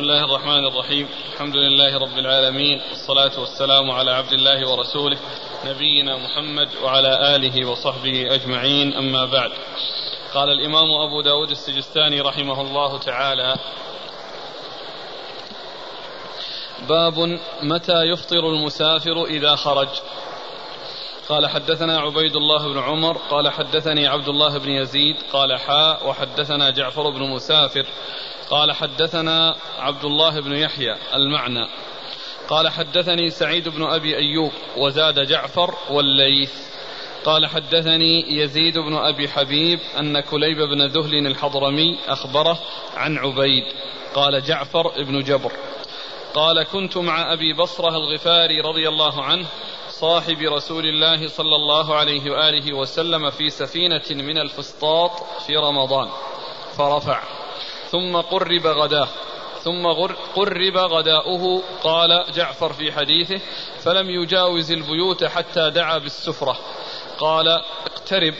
بسم الله الرحمن الرحيم. الحمد لله رب العالمين والصلاة والسلام على عبد الله ورسوله نبينا محمد وعلى آله وصحبه أجمعين. أما بعد قال الإمام أبو داود السجستاني رحمه الله تعالى باب متى يفطر المسافر إذا خرج. قال حدثنا عبيد الله بن عمر قال حدثني عبد الله بن يزيد قال حاء وحدثنا جعفر بن مسافر. قال حدثنا عبد الله بن يحيى المعنى. قال حدثني سعيد بن أبي أيوب وزاد جعفر والليث. قال حدثني يزيد بن أبي حبيب أن كليب بن ذهل الحضرمي أخبره عن عبيد. قال جعفر بن جبر. قال كنت مع أبي بصرة الغفاري رضي الله عنه صاحب رسول الله صلى الله عليه وآله وسلم في سفينة من الفسطاط في رمضان. فرفع. ثم قرب غداه. ثم قرب غداؤه. قال جعفر في حديثه فلم يجاوز البيوت حتى دعا بالسفرة. قال اقترب.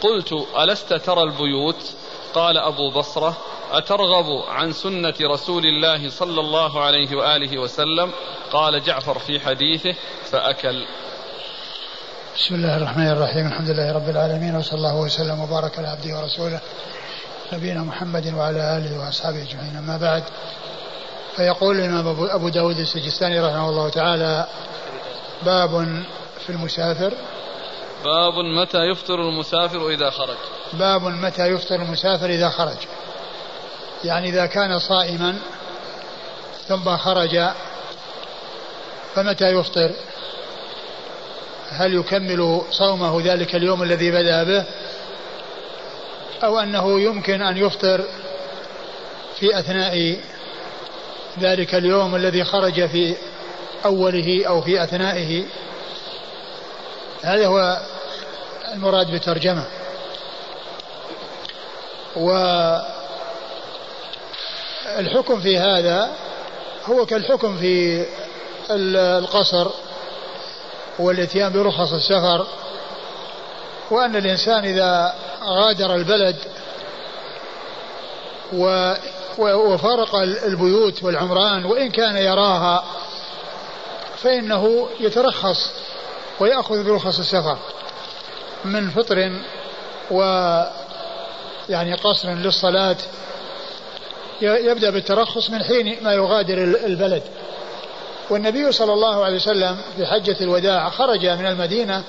قلت ألست ترى البيوت؟ قال أبو بصرة أترغب عن سنة رسول الله صلى الله عليه وآله وسلم؟ قال جعفر في حديثه فأكل. بسم الله الرحمن الرحيم. الحمد لله رب العالمين وصلى الله وسلم وبارك على عبده ورسوله. نبينا محمد وعلى آله وأصحابه أجمعين. أما بعد فيقول الإمام أبو داود السجستاني رحمه الله تعالى باب في المسافر. باب متى يفطر المسافر إذا خرج. باب متى يفطر المسافر إذا خرج. يعني إذا كان صائما ثم خرج فمتى يفطر؟ هل يكمل صومه ذلك اليوم الذي بدأ به؟ أو أنه يمكن أن يفطر في أثناء ذلك اليوم الذي خرج في أوله أو في أثنائه. هذا هو المراد بالترجمة. والحكم في هذا هو كالحكم في القصر والإتيان برخص السفر. وأن الإنسان إذا غادر البلد وفارق البيوت والعمران وإن كان يراها فإنه يترخص ويأخذ برخص السفر من فطر و يعني قصر للصلاة. يبدأ بالترخص من حين ما يغادر البلد. والنبي صلى الله عليه وسلم في حجة الوداع خرج من المدينة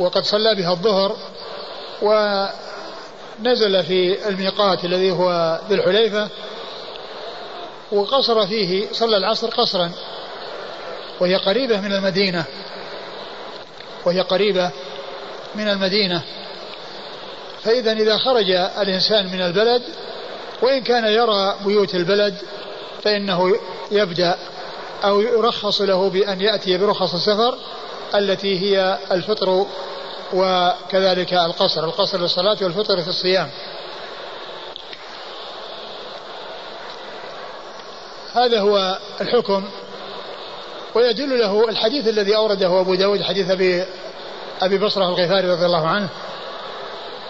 وقد صلى بها الظهر ونزل في الميقات الذي هو ذي الحليفة وقصر فيه صلى العصر قصرا. وهي قريبة من المدينة. وهي قريبة من المدينة. فإذا إذا خرج الإنسان من البلد وإن كان يرى بيوت البلد فإنه يبدأ أو يرخص له بأن يأتي برخص السفر التي هي الفطر وكذلك القصر القصر للصلاة والفطر في الصيام. هذا هو الحكم ويدل له الحديث الذي أورده أبو داود حديث أبي أبي بصرة الغفاري رضي الله عنه.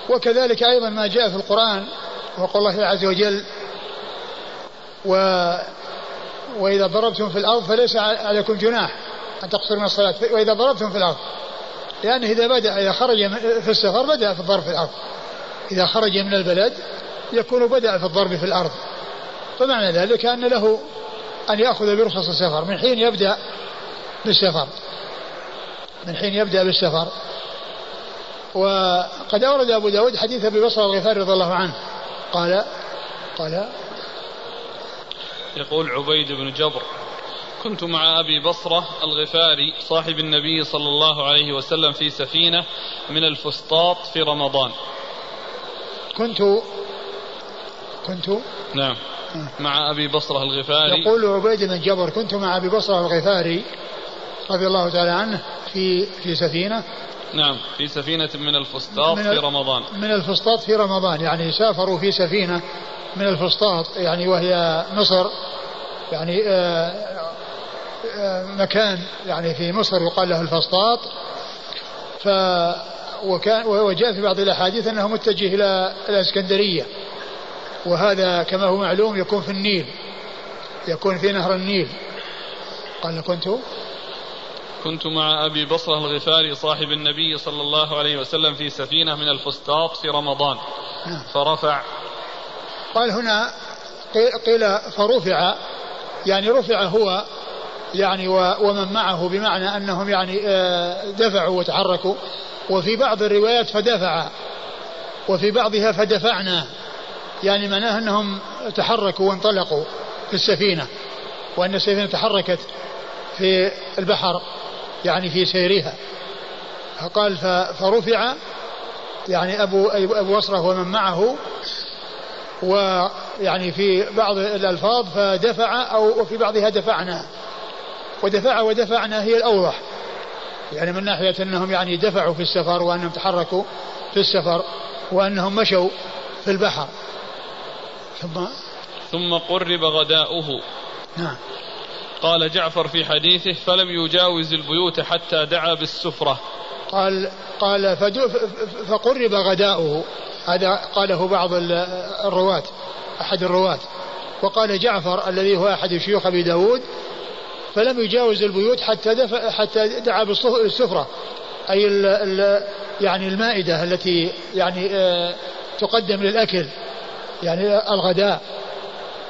وكذلك أيضا ما جاء في القرآن وقال الله عز وجل و وإذا ضربتم في الأرض فليس عليكم جناح. أن تقصروا من الصلاة. وإذا ضربتم في الأرض لأنه إذا بدأ إذا خرج في السفر بدأ في الضرب في الأرض. إذا خرج من البلد يكون بدأ في الضرب في الأرض. فمعنى ذلك أن له أن يأخذ برخص السفر. من حين يبدأ بالسفر. من حين يبدأ بالسفر. وقد أورد أبو داود حديث أبي بصر الغفاري رضي الله عنه. قال قال يقول عبيد بن جبر كنت مع أبي بصرة الغفاري صاحب النبي صلى الله عليه وسلم في سفينة من الفسطاط في رمضان. كنت كنت؟ نعم. مع أبي بصرة الغفاري. يقول عبيد بن جبر كنت مع أبي بصرة الغفاري رضي الله تعالى عنه في في سفينة. نعم في سفينة من الفسطاط في رمضان. من الفسطاط في رمضان يعني سافروا في سفينة من الفسطاط يعني وهي مصر يعني آه مكان يعني في مصر يقال له الفسطاط ف وكان وجاء في بعض الأحاديث أنه متجه إلى الإسكندرية وهذا كما هو معلوم يكون في النيل يكون في نهر النيل. قال كنت؟ كنت مع أبي بصرة الغفاري صاحب النبي صلى الله عليه وسلم في سفينة من الفسطاط في رمضان نعم. فرفع. قال هنا قيل فرفع يعني رفع هو يعني ومن معه بمعنى أنهم يعني آه، دفعوا وتحركوا. وفي بعض الروايات فدفع. وفي بعضها فدفعنا. يعني معناه أنهم تحركوا وانطلقوا في السفينة. وأن السفينة تحركت في البحر يعني في سيرها. فقال فرفع يعني أبو أبو وصره ومن معه. ويعني في بعض الألفاظ فدفع أو وفي بعضها دفعنا. ودفع ودفعنا هي الاوضح يعني من ناحية أنهم يعني دفعوا في السفر وأنهم تحركوا في السفر وأنهم مشوا في البحر. ثم ثم قرب غداؤه. نعم. قال جعفر في حديثه فلم يجاوز البيوت حتى دعا بالسفرة. قال قال فقرب غداؤه. هذا قاله بعض الرواة أحد الرواة. وقال جعفر الذي هو أحد شيوخ أبي داود فلم يجاوز البيوت حتى دفع حتى دعا بالسفرة أي ال ال يعني المائدة التي يعني آه، تقدم للأكل يعني الغداء.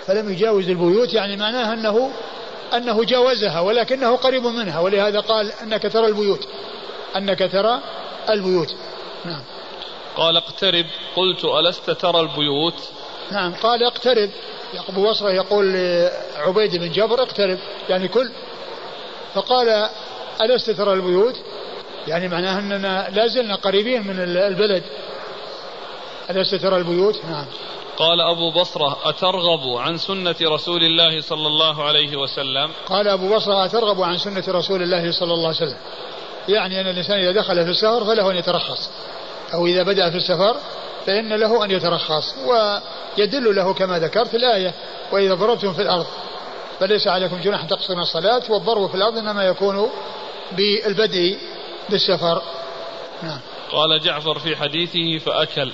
فلم يجاوز البيوت يعني معناها أنه أنه جاوزها ولكنه قريب منها ولهذا قال أنك ترى البيوت. أنك ترى البيوت. نعم. قال اقترب. قلت ألست ترى البيوت؟ نعم قال اقترب. أبو بصرة يقول لعبيد بن جبر اقترب يعني كل. فقال ألست ترى البيوت؟ يعني معناه أننا لا زلنا قريبين من البلد. ألست ترى البيوت؟ نعم. قال أبو بصرة أترغب عن سنة رسول الله صلى الله عليه وسلم؟ قال أبو بصرة أترغب عن سنة رسول الله صلى الله عليه وسلم. يعني أن الإنسان إذا دخل في السفر فله أن يترخص. أو إذا بدأ في السفر فإن له أن يترخص ويدل له كما ذكرت الآية وإذا ضربتم في الأرض فليس عليكم جناح تقصرون الصلاة والضرب في الأرض إنما يكون بالبدء بالسفر. نعم. قال جعفر في حديثه فأكل.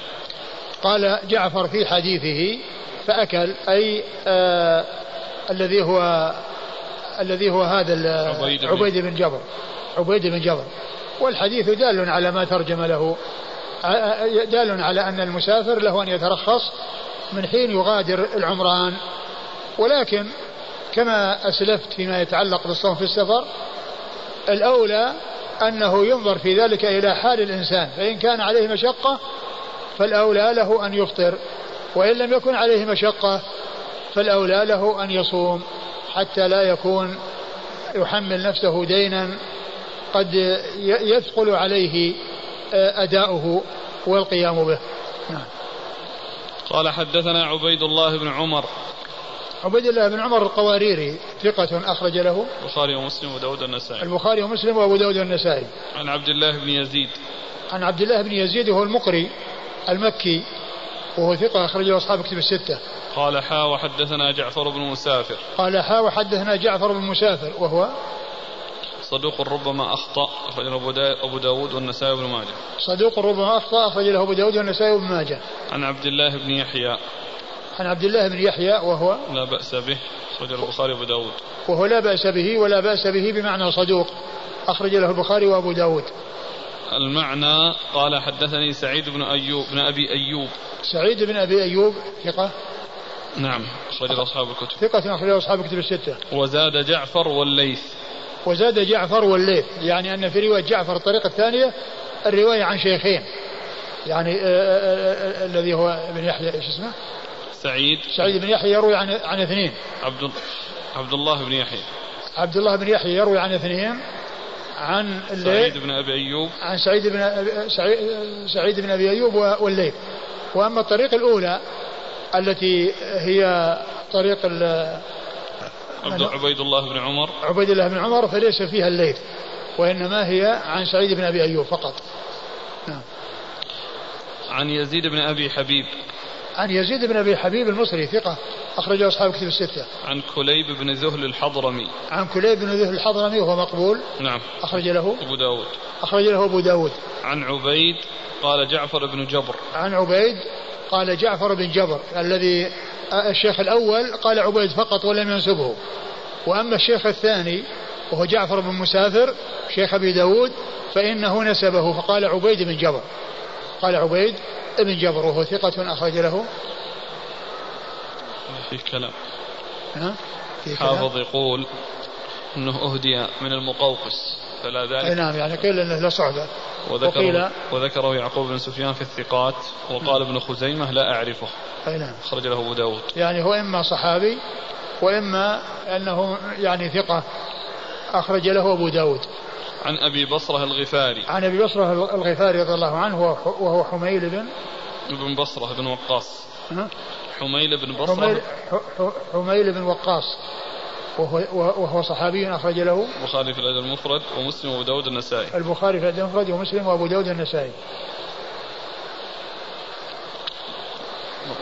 قال جعفر في حديثه فأكل أي آه الذي هو الذي هو هذا عبيد, عبيد بن جبر. عبيد بن جبر. والحديث دال على ما ترجم له. دال على أن المسافر له أن يترخص من حين يغادر العمران. ولكن كما أسلفت فيما يتعلق بالصوم في السفر الأولى أنه ينظر في ذلك إلى حال الإنسان فإن كان عليه مشقة فالأولى له أن يفطر وإن لم يكن عليه مشقة فالأولى له أن يصوم حتى لا يكون يحمل نفسه دينا قد يثقل عليه أداؤه والقيام به نعم. قال حدثنا عبيد الله بن عمر عبيد الله بن عمر القواريري ثقة أخرج له البخاري ومسلم وداود النسائي البخاري ومسلم وأبو داود النسائي عن عبد الله بن يزيد عن عبد الله بن يزيد وهو المقري المكي وهو ثقة أخرجه أصحاب كتب الستة. قال حا وحدثنا جعفر بن مسافر. قال حا وحدثنا جعفر بن مسافر وهو صدوق ربما أخطأ أخرج له أبو داود والنسائي بن ماجه. صدوق ربما أخطأ أخرج له أبو داود والنسائي بن ماجه. عن عبد الله بن يحيى. عن عبد الله بن يحيى وهو لا بأس به أخرج له البخاري وأبو داود. وهو لا بأس به ولا بأس به بمعنى صدوق أخرج له البخاري وأبو داود. المعنى قال حدثني سعيد بن أيوب بن أبي أيوب سعيد بن أبي أيوب ثقة نعم أخرجه أصحاب الكتب ثقة أخرجه أصحاب الكتب الستة وزاد جعفر والليث وزاد جعفر والليث. يعني أن في رواية جعفر الطريقة الثانية الرواية عن شيخين. يعني آه، آه، آه، الذي هو ابن يحيى إيش اسمه؟ سعيد. سعيد بن يحيى يروي عن عن اثنين. عبد عبد الله بن يحيى. عبد الله بن يحيى يروي عن اثنين. عن سعيد بن أبي أيوب. عن سعيد بن سعيد, سعيد بن أبي أيوب والليث. وأما الطريق الأولى التي هي طريق عبيد الله بن عمر عبيد الله بن عمر فليس فيها الليث وإنما هي عن سعيد بن أبي أيوب فقط نعم عن يزيد بن أبي حبيب عن يزيد بن أبي حبيب المصري ثقة اخرجه أصحاب كتب الستة. عن كليب بن ذهل الحضرمي. عن كليب بن ذهل الحضرمي وهو مقبول. نعم. أخرج له أبو داود. أخرج له أبو داود. عن عبيد قال جعفر بن جبر. عن عبيد قال جعفر بن جبر الذي الشيخ الأول قال عبيد فقط ولم ينسبه. وأما الشيخ الثاني وهو جعفر بن مسافر شيخ أبي داود فإنه نسبه فقال عبيد بن جبر. قال عبيد بن جبر وهو ثقة أخرج له. في كلام. ها؟ في حافظ يقول إنه أهدي من المقوقس. فلا ذلك. نعم يعني قيل إنه لا صعبه وذكره, وذكره يعقوب بن سفيان في الثقات وقال ابن خزيمة لا أعرفه. أي نعم. أخرج له أبو داود. يعني هو إما صحابي وإما أنه يعني ثقة. أخرج له أبو داود. عن أبي بصرة الغفاري. عن أبي بصرة الغفاري رضي الله عنه وهو حميل بن ابن بصرة بن وقاص؟ حميل بن بصرة حميل, حميل بن وقاص. وهو, وهو صحابي أخرج له البخاري في الأدب المفرد ومسلم وأبو داود النسائي. البخاري في الأدب المفرد ومسلم وأبو داود النسائي.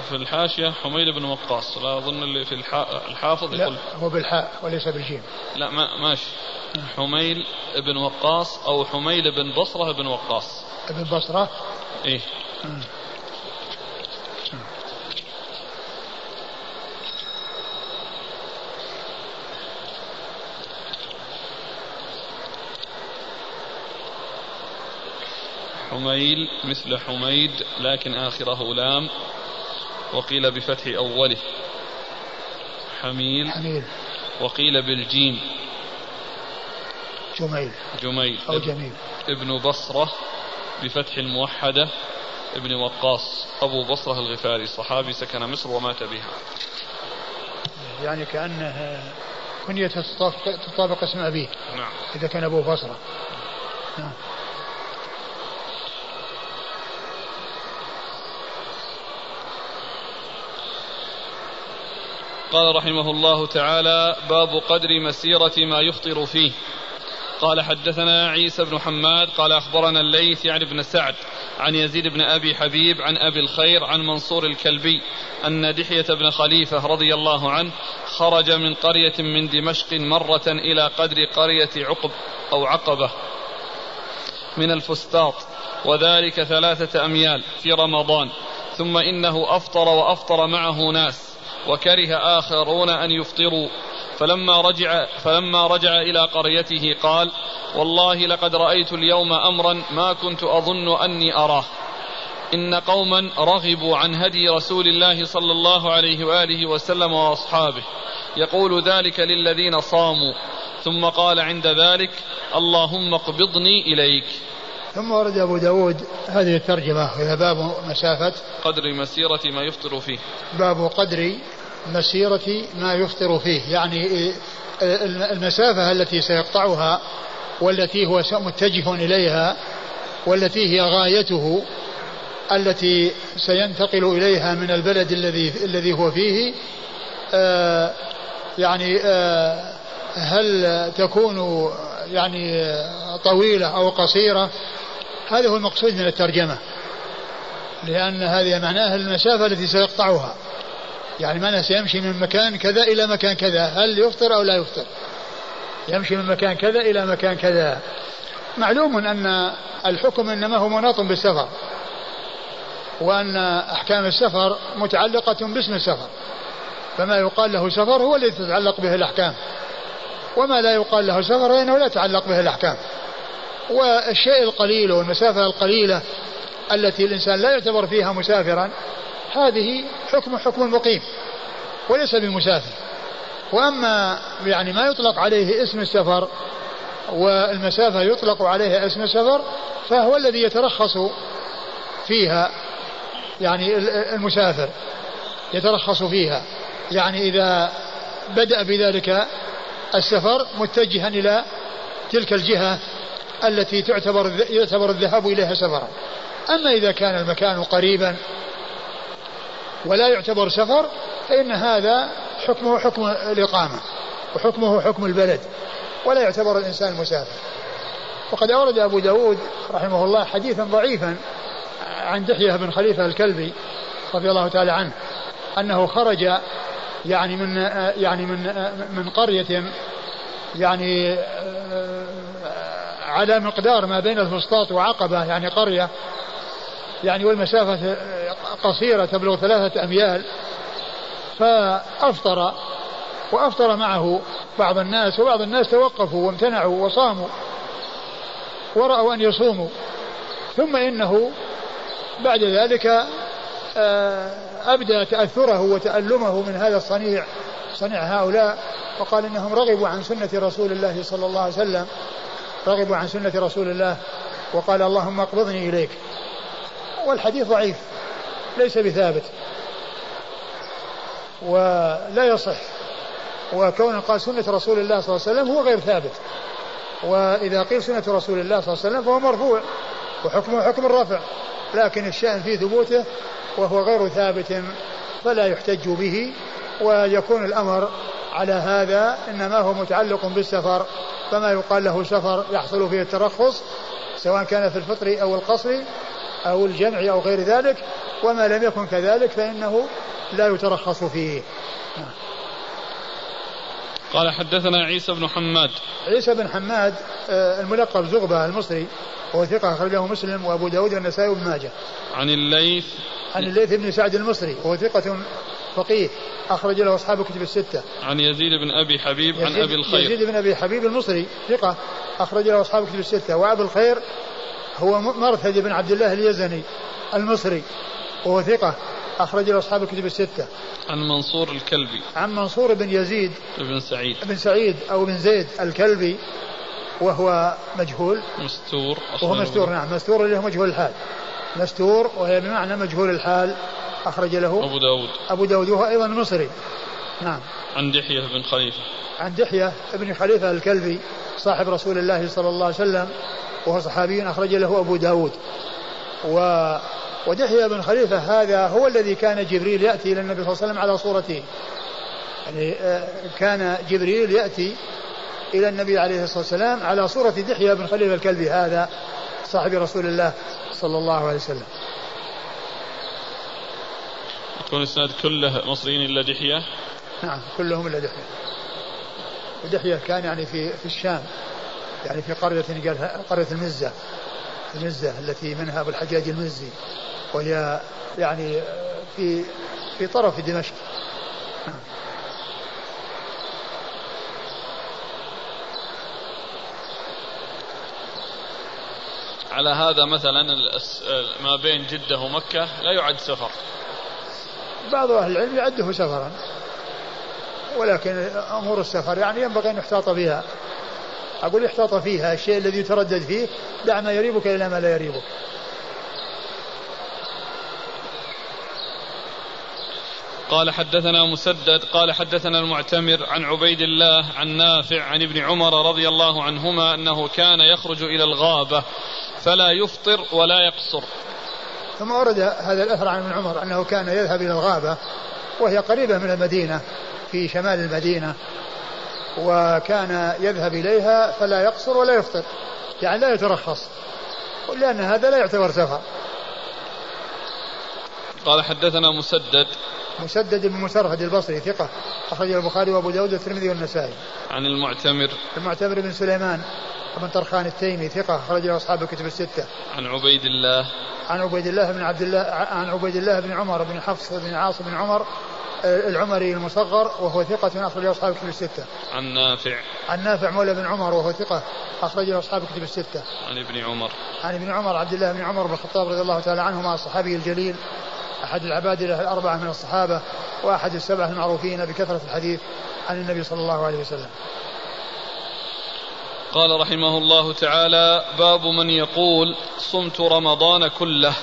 في الحاشية حميل بن وقاص. لا أظن اللي في الحافظ يقول لا هو بالحاء وليس بالجيم. لا ما ماشي. حميل بن وقاص أو حميل بن بصرة بن وقاص. ابن بصرة؟ إيه. حميل مثل حميد لكن آخره لام وقيل بفتح أوله. حميل حميل وقيل بالجيم. جميل. جميل. أو جميل. ابن بصرة بفتح الموحدة ابن وقاص. أبو بصرة الغفاري صحابي سكن مصر ومات بها. يعني كأنه كنية تطابق اسم أبيه. نعم. إذا كان أبو بصرة. نعم. قال رحمه الله تعالى باب قدر مسيرة ما يفطر فيه. قال حدثنا عيسى بن حماد قال أخبرنا الليث يعني بن سعد عن يزيد بن أبي حبيب عن أبي الخير عن منصور الكلبي أن دحية بن خليفة رضي الله عنه خرج من قرية من دمشق مرة إلى قدر قرية عقب أو عقبة من الفسطاط وذلك ثلاثة أميال في رمضان ثم إنه أفطر وأفطر معه ناس وكره آخرون أن يفطروا. فلما رجع فلما رجع إلى قريته قال والله لقد رأيت اليوم أمرا ما كنت أظن أني أراه. إن قوما رغبوا عن هدي رسول الله صلى الله عليه وآله وسلم وأصحابه. يقول ذلك للذين صاموا. ثم قال عند ذلك اللهم اقبضني إليك. ثم ورد أبو داود هذه الترجمة وهي باب مسافة. قدر مسيرة ما يفطر فيه. باب قدر مسيرة ما يفطر فيه. يعني المسافة التي سيقطعها والتي هو متجه إليها والتي هي غايته التي سينتقل إليها من البلد الذي الذي هو فيه آه يعني آه هل تكون يعني طويلة أو قصيرة؟ هذا هو المقصود من الترجمة. لأن هذه معناها المسافة التي سيقطعها. يعني معناها سيمشي من مكان كذا إلى مكان كذا. هل يفطر أو لا يفطر؟ يمشي من مكان كذا إلى مكان كذا. معلوم أن الحكم إنما هو مناط بالسفر. وأن أحكام السفر متعلقة باسم السفر. فما يقال له سفر هو الذي تتعلق به الأحكام. وما لا يقال له سفر فإنه لا يتعلق به الأحكام. والشيء القليل والمسافة القليلة التي الإنسان لا يعتبر فيها مسافرا هذه حكم حكم المقيم وليس بمسافر. وأما يعني ما يطلق عليه اسم السفر والمسافة يطلق عليها اسم السفر فهو الذي يترخص فيها يعني المسافر يترخص فيها. يعني إذا بدأ بذلك السفر متجها إلى تلك الجهة التي تعتبر يعتبر الذهاب إليها سفرا. أما إذا كان المكان قريبا ولا يعتبر سفر فإن هذا حكمه حكم الإقامة وحكمه حكم البلد ولا يعتبر الإنسان مسافر. وقد أورد أبو داود رحمه الله حديثا ضعيفا عن دحية بن خليفة الكلبي رضي الله تعالى عنه أنه خرج يعني من يعني من من قرية يعني على مقدار ما بين الفسطاط وعقبة يعني قرية. يعني والمسافة قصيرة تبلغ ثلاثة أميال. فأفطر وأفطر معه بعض الناس وبعض الناس توقفوا وامتنعوا وصاموا ورأوا أن يصوموا. ثم إنه بعد ذلك آه، أبدى تأثره وتألمه من هذا الصنيع صنيع هؤلاء وقال إنهم رغبوا عن سنة رسول الله صلى الله عليه وسلم. رغبوا عن سنة رسول الله وقال اللهم اقبضني إليك. والحديث ضعيف ليس بثابت. ولا يصح. وكون قال سنة رسول الله صلى الله عليه وسلم هو غير ثابت. وإذا قيل سنة رسول الله صلى الله عليه وسلم فهو مرفوع وحكمه حكم الرفع لكن الشأن في ثبوته وهو غير ثابت فلا يحتج به ويكون الأمر على هذا إنما هو متعلق بالسفر فما يقال له سفر يحصل فيه الترخص سواء كان في الفطر أو القصر أو الجمع أو غير ذلك وما لم يكن كذلك فإنه لا يترخص فيه. قال حدثنا عيسى بن حماد. عيسى بن حماد آه، الملقب زغبة المصري وهو ثقة أخرجه مسلم وأبو داود والنسائي وابن ماجه. عن الليث. عن الليث بن سعد المصري وهو ثقة فقيه أخرج له أصحاب الكتب الستة. عن يزيد بن أبي حبيب عن أبي الخير. يزيد بن أبي حبيب المصري ثقة أخرج له أصحاب الكتب الستة وأبو الخير هو مرثد بن عبد الله اليزني المصري وهو ثقة أخرج له أصحاب الكتب الستة. عن منصور الكلبي. عن منصور بن يزيد. بن سعيد. بن سعيد أو بن زيد الكلبي وهو مجهول. مستور. وهو مستور نعم مستور اللي هو مجهول الحال. مستور وهي بمعنى مجهول الحال أخرج له أبو داود. أبو داود وهو أيضا مصري. نعم. عن دحية بن خليفة. عن دحية بن خليفة الكلبي صاحب رسول الله صلى الله عليه وسلم وهو صحابي أخرج له أبو داود. و ودحية بن خليفة هذا هو الذي كان جبريل يأتي إلى النبي صلى الله عليه وسلم على صورته. يعني آه، كان جبريل يأتي إلى النبي عليه الصلاة والسلام على صورة دحية بن خليفة الكلبي هذا. صاحب رسول الله صلى الله عليه وسلم يكون الاسناد كله مصريين إلا دحية؟ نعم كلهم إلا دحية. ودحيه كان يعني في في الشام يعني في قرية قال قرية المزة المزة التي منها أبو الحجاج المزي وهي يعني في في طرف دمشق على هذا مثلا ما بين جدة ومكة لا يعد سفر. بعض أهل العلم يعده سفرا ولكن أمور السفر يعني ينبغي أن يحتاط بها. أقول احتاط فيها الشيء الذي يتردد فيه دع ما يريبك إلى ما لا يريبك. قال حدثنا مسدد قال حدثنا المعتمر عن عبيد الله عن نافع عن ابن عمر رضي الله عنهما أنه كان يخرج إلى الغابة. فلا يفطر ولا يقصر. ثم ورد هذا الأثر عن ابن عمر أنه كان يذهب إلى الغابة وهي قريبة من المدينة في شمال المدينة وكان يذهب إليها فلا يقصر ولا يفطر يعني لا يترخص لأن هذا لا يعتبر سفر. قال حدثنا مسدد. مسدد بن مسرهد البصري ثقة أخرجه البخاري وأبو داود والترمذي والنسائي. عن المعتمر. المعتمر بن سليمان. بن طرخان التيمي ثقة أخرجه أصحاب الكتب الستة. عن عبيد الله عن عبيد الله بن عبد الله عن عبيد الله بن عمر بن حفص بن عاصم بن عمر العمري المصغر وهو ثقة أخرج أصحاب الكتب الستة. عن نافع. عن نافع مولى بن عمر وهو ثقة أخرج أصحاب الكتب الستة. عن ابن عمر. عن ابن عمر عبد الله بن عمر بن الخطاب رضي الله تعالى عنهما الصحابي الجليل أحد العبادلة الأربعة من الصحابة وأحد السبعة المعروفين بكثرة الحديث عن النبي صلى الله عليه وسلم. قال رحمه الله تعالى باب من يقول صمت رمضان كله.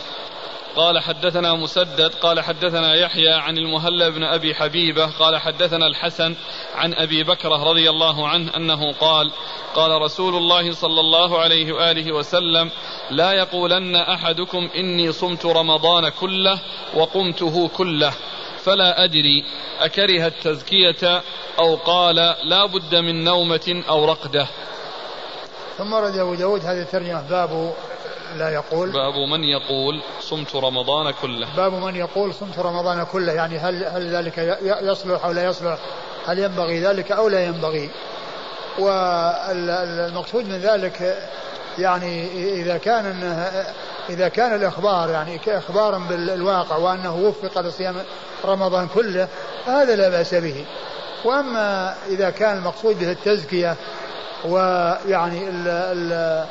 قال حدثنا مسدد قال حدثنا يحيى عن المهلب بن أبي حبيبة قال حدثنا الحسن عن أبي بكره رضي الله عنه أنه قال قال رسول الله صلى الله عليه وآله وسلم لا يقولن أحدكم إني صمت رمضان كله وقمته كله فلا أدري أكره التزكية أو قال لا بد من نومة أو رقدة. ثم ورد أبو داود هذه الترجمة باب لا يقول. باب من يقول صمت رمضان كله. باب من يقول صمت رمضان كله يعني هل هل ذلك يصلح أو لا يصلح؟ هل ينبغي ذلك أو لا ينبغي؟ والمقصود من ذلك يعني إذا كان إذا كان الإخبار يعني كإخبارا بالواقع وأنه وفق لصيام رمضان كله فهذا لا بأس به. وأما إذا كان المقصود به التزكية ويعني ال ال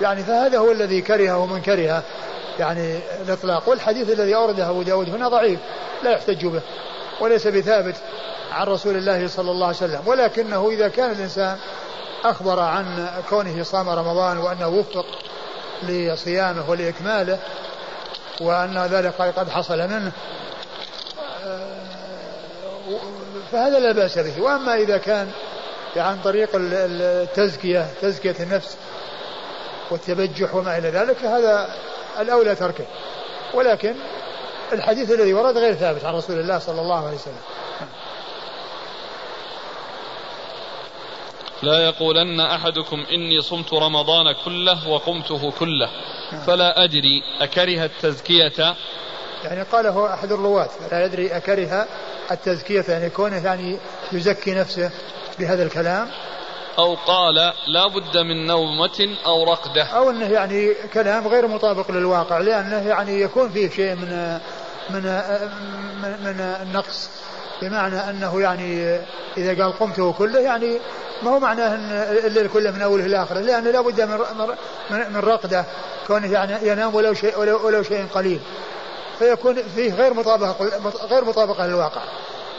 يعني فهذا هو الذي كرهه من كره يعني الإطلاق والحديث الذي أورده أبو داود هنا ضعيف لا يحتج به وليس بثابت عن رسول الله صلى الله عليه وسلم. ولكنه إذا كان الإنسان أخبر عن كونه صام رمضان وأنه وفق لصيامه ولإكماله وأن ذلك قد حصل منه فهذا لا بأس به. وأما إذا كان عن طريق التزكية تزكية النفس والتبجح وما إلى ذلك فهذا الأولى تركه. ولكن الحديث الذي ورد غير ثابت عن رسول الله صلى الله عليه وسلم. لا يقولن أحدكم إني صمت رمضان كله وقمته كله فلا أدري أكره التزكية. يعني قاله أحد الرواة فلا يدري أكره التزكية يعني كونه يعني يزكي نفسه. بهذا الكلام أو قال لا بد من نومة أو رقدة. أو أنه يعني كلام غير مطابق للواقع لأنه يعني يكون فيه شيء من من من, من النقص بمعنى أنه يعني إذا قال قمته كله يعني ما هو معناه أن الليل كله من أوله إلى آخره لأنه لا بد من من, من رقدة كونه يعني ينام ولو شيء ولو, ولو شيء قليل. فيكون فيه غير مطابقة غير مطابقة للواقع.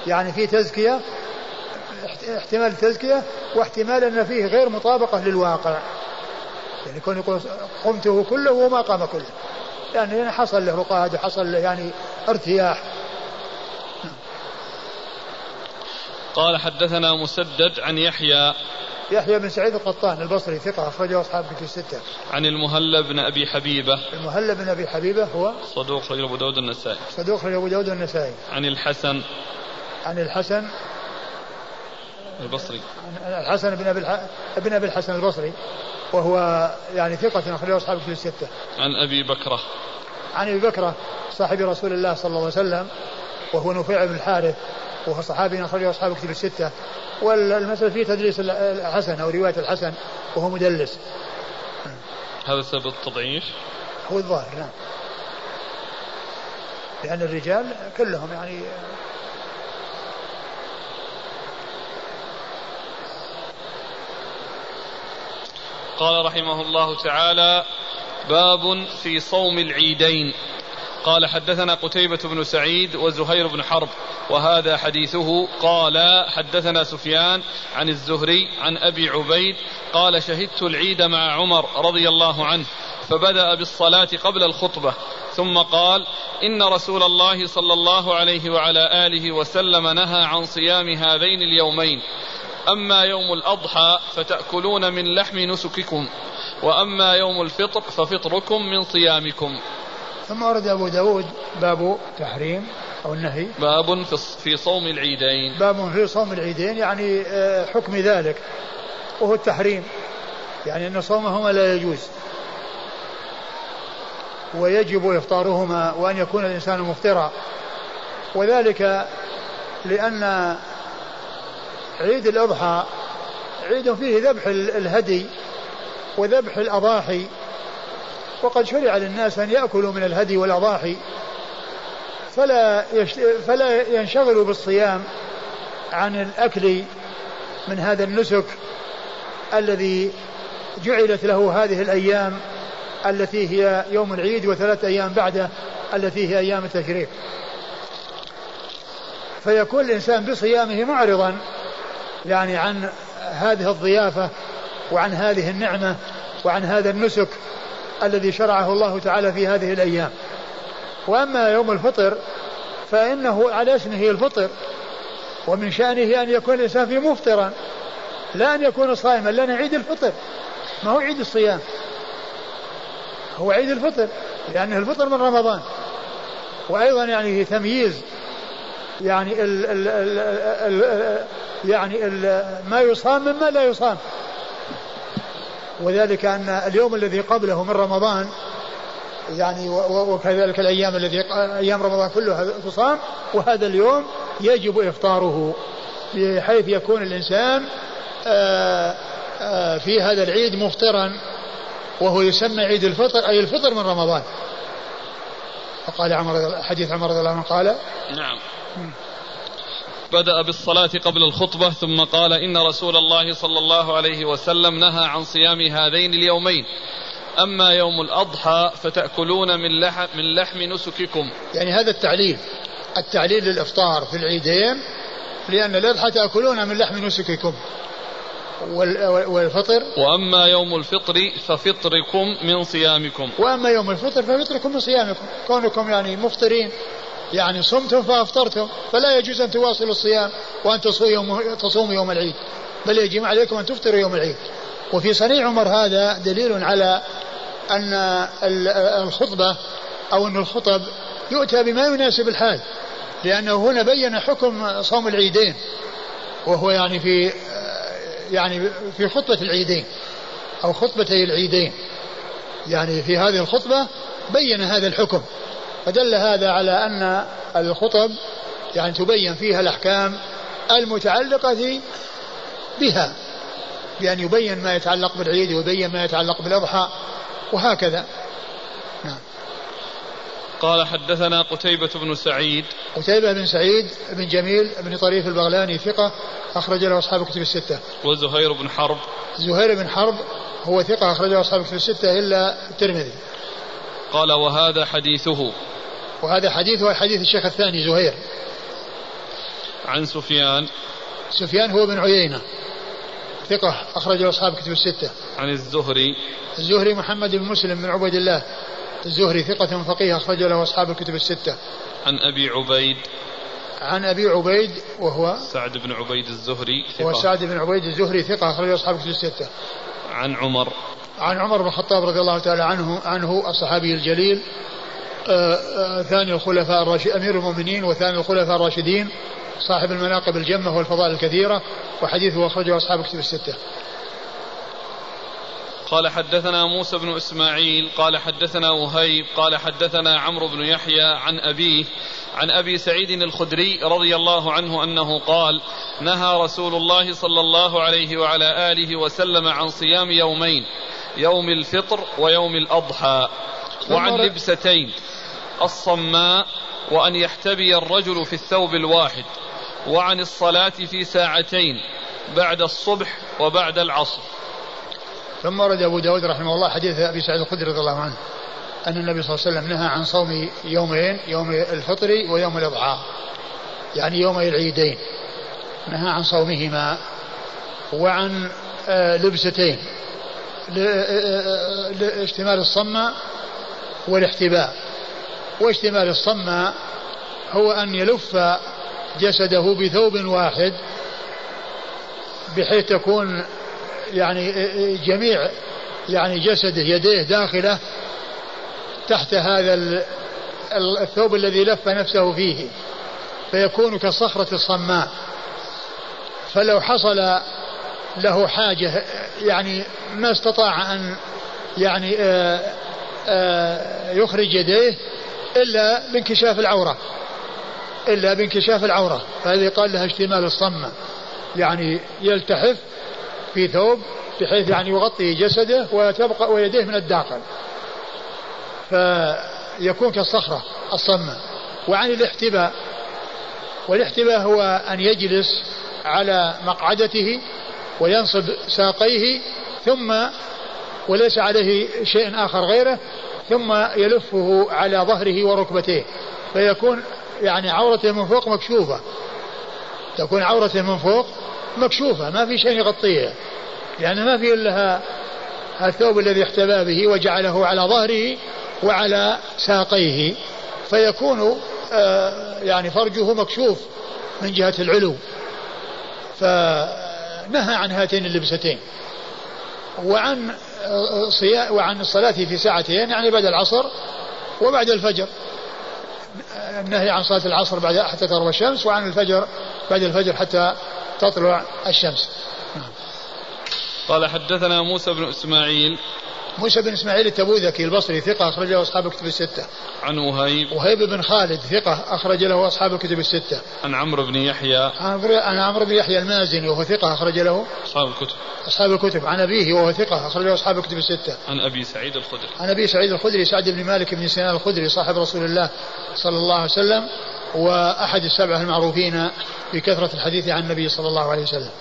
يعني في تزكية احتمال التزكية واحتمال أن فيه غير مطابقة للواقع يعني يكون يقول قمته كله وما قام كله يعني حصل له رقاد وحصل له يعني ارتياح قال حدثنا مسدد عن يحيى يحيى بن سعيد القطان البصري ثقة أخرجه أصحاب كتب الستة. عن المهلب بن أبي حبيبة. المهلب بن أبي حبيبة هو صدوق رجل أبو داود النسائي. صدوق رجل أبو داود النسائي. عن الحسن. عن الحسن البصري. الحسن بن أبي. ابن أبي الحسن البصري وهو يعني ثقة أخرجه أصحاب كتب الستة. عن أبي بكرة. عن أبي بكرة صاحب رسول الله صلى الله عليه وسلم وهو نفيع بن الحارث وهو صحابي أخرجه أصحاب كتب الستة والمسألة فيه تدريس الحسن أو رواية الحسن وهو مدلس هذا سبب التضعيف هو الظاهر نعم لأن الرجال كلهم يعني قال رحمه الله تعالى باب في صوم العيدين. قال حدثنا قتيبة بن سعيد وزهير بن حرب وهذا حديثه. قال حدثنا سفيان عن الزهري عن أبي عبيد قال شهدت العيد مع عمر رضي الله عنه فبدأ بالصلاة قبل الخطبة ثم قال إن رسول الله صلى الله عليه وعلى آله وسلم نهى عن صيام هذين اليومين. أما يوم الأضحى فتأكلون من لحم نسككم وأما يوم الفطر ففطركم من صيامكم. ثم ورد أبو داود باب تحريم أو النهي. باب في صوم العيدين. باب في صوم العيدين يعني آه، حكم ذلك وهو التحريم. يعني أن صومهما لا يجوز. ويجب إفطارهما وأن يكون الإنسان مفطرا. وذلك لأن عيد الأضحى عيد فيه ذبح الهدي وذبح الأضاحي. وقد شرع للناس أن يأكلوا من الهدي والأضاحي. فلا فلا ينشغلوا بالصيام عن الأكل من هذا النسك الذي جعلت له هذه الأيام التي هي يوم العيد وثلاث أيام بعده التي هي أيام التشريق. فيكون الإنسان بصيامه معرضا. يعني عن هذه الضيافة وعن هذه النعمة وعن هذا النسك الذي شرعه الله تعالى في هذه الأيام. وأما يوم الفطر فإنه على اسمه الفطر ومن شأنه أن يكون الإنسان فيه مفطرا لا أن يكون صائما لأن عيد الفطر ما هو عيد الصيام هو عيد الفطر لأنه الفطر من رمضان. وأيضا يعني تمييز يعني ال ال ال ال يعني ال ما يصام مما لا يصام. وذلك أن اليوم الذي قبله من رمضان يعني وكذلك الأيام الذي أيام رمضان كلها تصام وهذا اليوم يجب إفطاره بحيث يكون الإنسان في هذا العيد مفطرا وهو يسمى عيد الفطر أي الفطر من رمضان. فقال عمر حديث عمر رضي الله عنه قال نعم. بدأ بالصلاة قبل الخطبة ثم قال إن رسول الله صلى الله عليه وسلم نهى عن صيام هذين اليومين. أما يوم الأضحى فتأكلون من لحم, من لحم نسككم. يعني هذا التعليل التعليل للإفطار في العيدين لأن الأضحى تأكلون من لحم نسككم. والفطر؟ وأما يوم الفطر ففطركم من صيامكم. وأما يوم الفطر ففطركم من صيامكم. كونكم يعني مفطرين. يعني صمتم فأفطرتم فلا يجوز أن تواصلوا الصيام وأن تصوموا يوم, العيد بل يجب عليكم أن تفطروا يوم العيد. وفي صنيع عمر هذا دليل على أن الخطبة أو أن الخطب يؤتى بما يناسب الحال لأنه هنا بين حكم صوم العيدين وهو يعني في يعني في خطبة العيدين أو خطبتي العيدين. يعني في هذه الخطبة بين هذا الحكم. فدل هذا على أن الخطب يعني تبين فيها الأحكام المتعلقة بها بأن يبين ما يتعلق بالعيد ويبين ما يتعلق بالأضحى وهكذا. نعم. قال حدثنا قتيبة بن سعيد. قتيبة بن سعيد بن جميل بن طريف البغلاني ثقة أخرج له أصحاب الكتب الستة. وزهير بن حرب. زهير بن حرب هو ثقة أخرج له أصحاب الكتب الستة إلا الترمذي. قال وهذا حديثه. وهذا حديثه حديث الشيخ الثاني زهير. عن سفيان. سفيان هو بن عيينة. ثقة أخرج له أصحاب الكتب الستة. عن الزهري. الزهري محمد بن مسلم بن عبيد الله. الزهري ثقة فقيه أخرج له أصحاب الكتب الستة. عن أبي عبيد. عن أبي عبيد وهو سعد بن عبيد الزهري ثقة. هو سعد بن عبيد الزهري ثقة أخرج له أصحاب الكتب الستة. عن عمر. عن عمر بن الخطاب رضي الله تعالى عنه عنه الصحابي الجليل آآ آآ ثاني الخلفاء الراشدين أمير المؤمنين وثاني الخلفاء الراشدين صاحب المناقب الجمة والفضائل الكثيرة وحديثه أخرجه أصحاب الكتب الستة. قال حدثنا موسى بن إسماعيل قال حدثنا وهيب قال حدثنا عمرو بن يحيى عن أبيه عن أبي سعيد الخدري رضي الله عنه أنه قال نهى رسول الله صلى الله عليه وعلى آله وسلم عن صيام يومين يوم الفطر ويوم الأضحى. وعن لبستين الصماء وأن يحتبي الرجل في الثوب الواحد. وعن الصلاة في ساعتين بعد الصبح وبعد العصر. ثم ورد أبو داود رحمه الله حديث أبي سعيد الخدري رضي الله عنه أن النبي صلى الله عليه وسلم نهى عن صوم يومين يوم الفطر ويوم الإضحى. يعني يومي العيدين. نهى عن صومهما. وعن آه، لبستين. لاشتمال آه، آه، الصمة والاحتباء. واشتمال الصمة هو أن يلف جسده بثوب واحد بحيث تكون يعني جميع يعني جسده يديه داخلة تحت هذا الثوب الذي لف نفسه فيه فيكون كالصخرة الصماء. فلو حصل له حاجة يعني ما استطاع أن يعني آه، آه، يخرج يديه إلا بانكشاف العورة. إلا بانكشاف العورة. فهذه يقال لها اشتمال الصماء. يعني يلتحف في ثوب بحيث يعني يغطي جسده وتبقى ويديه من الداخل. فيكون كالصخرة الصماء. وعن الاحتباء. والاحتباء هو أن يجلس على مقعدته وينصب ساقيه ثم وليس عليه شيء آخر غيره ثم يلفه على ظهره وركبتيه. فيكون يعني عورته من فوق مكشوفة. تكون عورته من فوق مكشوفة ما في شيء يغطيها يعني ما في إلا الثوب الذي احتبى به وجعله على ظهره وعلى ساقيه. فيكون آه، يعني فرجه مكشوف من جهة العلو. فنهى عن هاتين اللبستين. وعن آه، وعن الصلاة في ساعتين يعني بعد العصر وبعد الفجر. النهي عن صلاة العصر بعد حتى تغرب الشمس وعن الفجر بعد الفجر حتى تطلع الشمس. قال حدثنا موسى بن إسماعيل موسى بن إسماعيل التبوذكي البصري ثقة أخرج له أصحاب الكتب الستة. عن وهيب وهيب بن خالد ثقة أخرج له أصحاب الكتب الستة. عن عمرو بن يحيى عن عمرو بن يحيى المازني وهو ثقة أخرج له أصحاب الكتب أصحاب الكتب عن أبيه وهو ثقة أخرج له أصحاب الكتب الستة. عن أبي سعيد الخدري عن أبي سعيد الخدري سعد بن مالك بن سنان الخدري صاحب رسول الله صلى الله عليه وسلم وأحد السبعة المعروفين بكثرة الحديث عن النبي صلى الله عليه وسلم.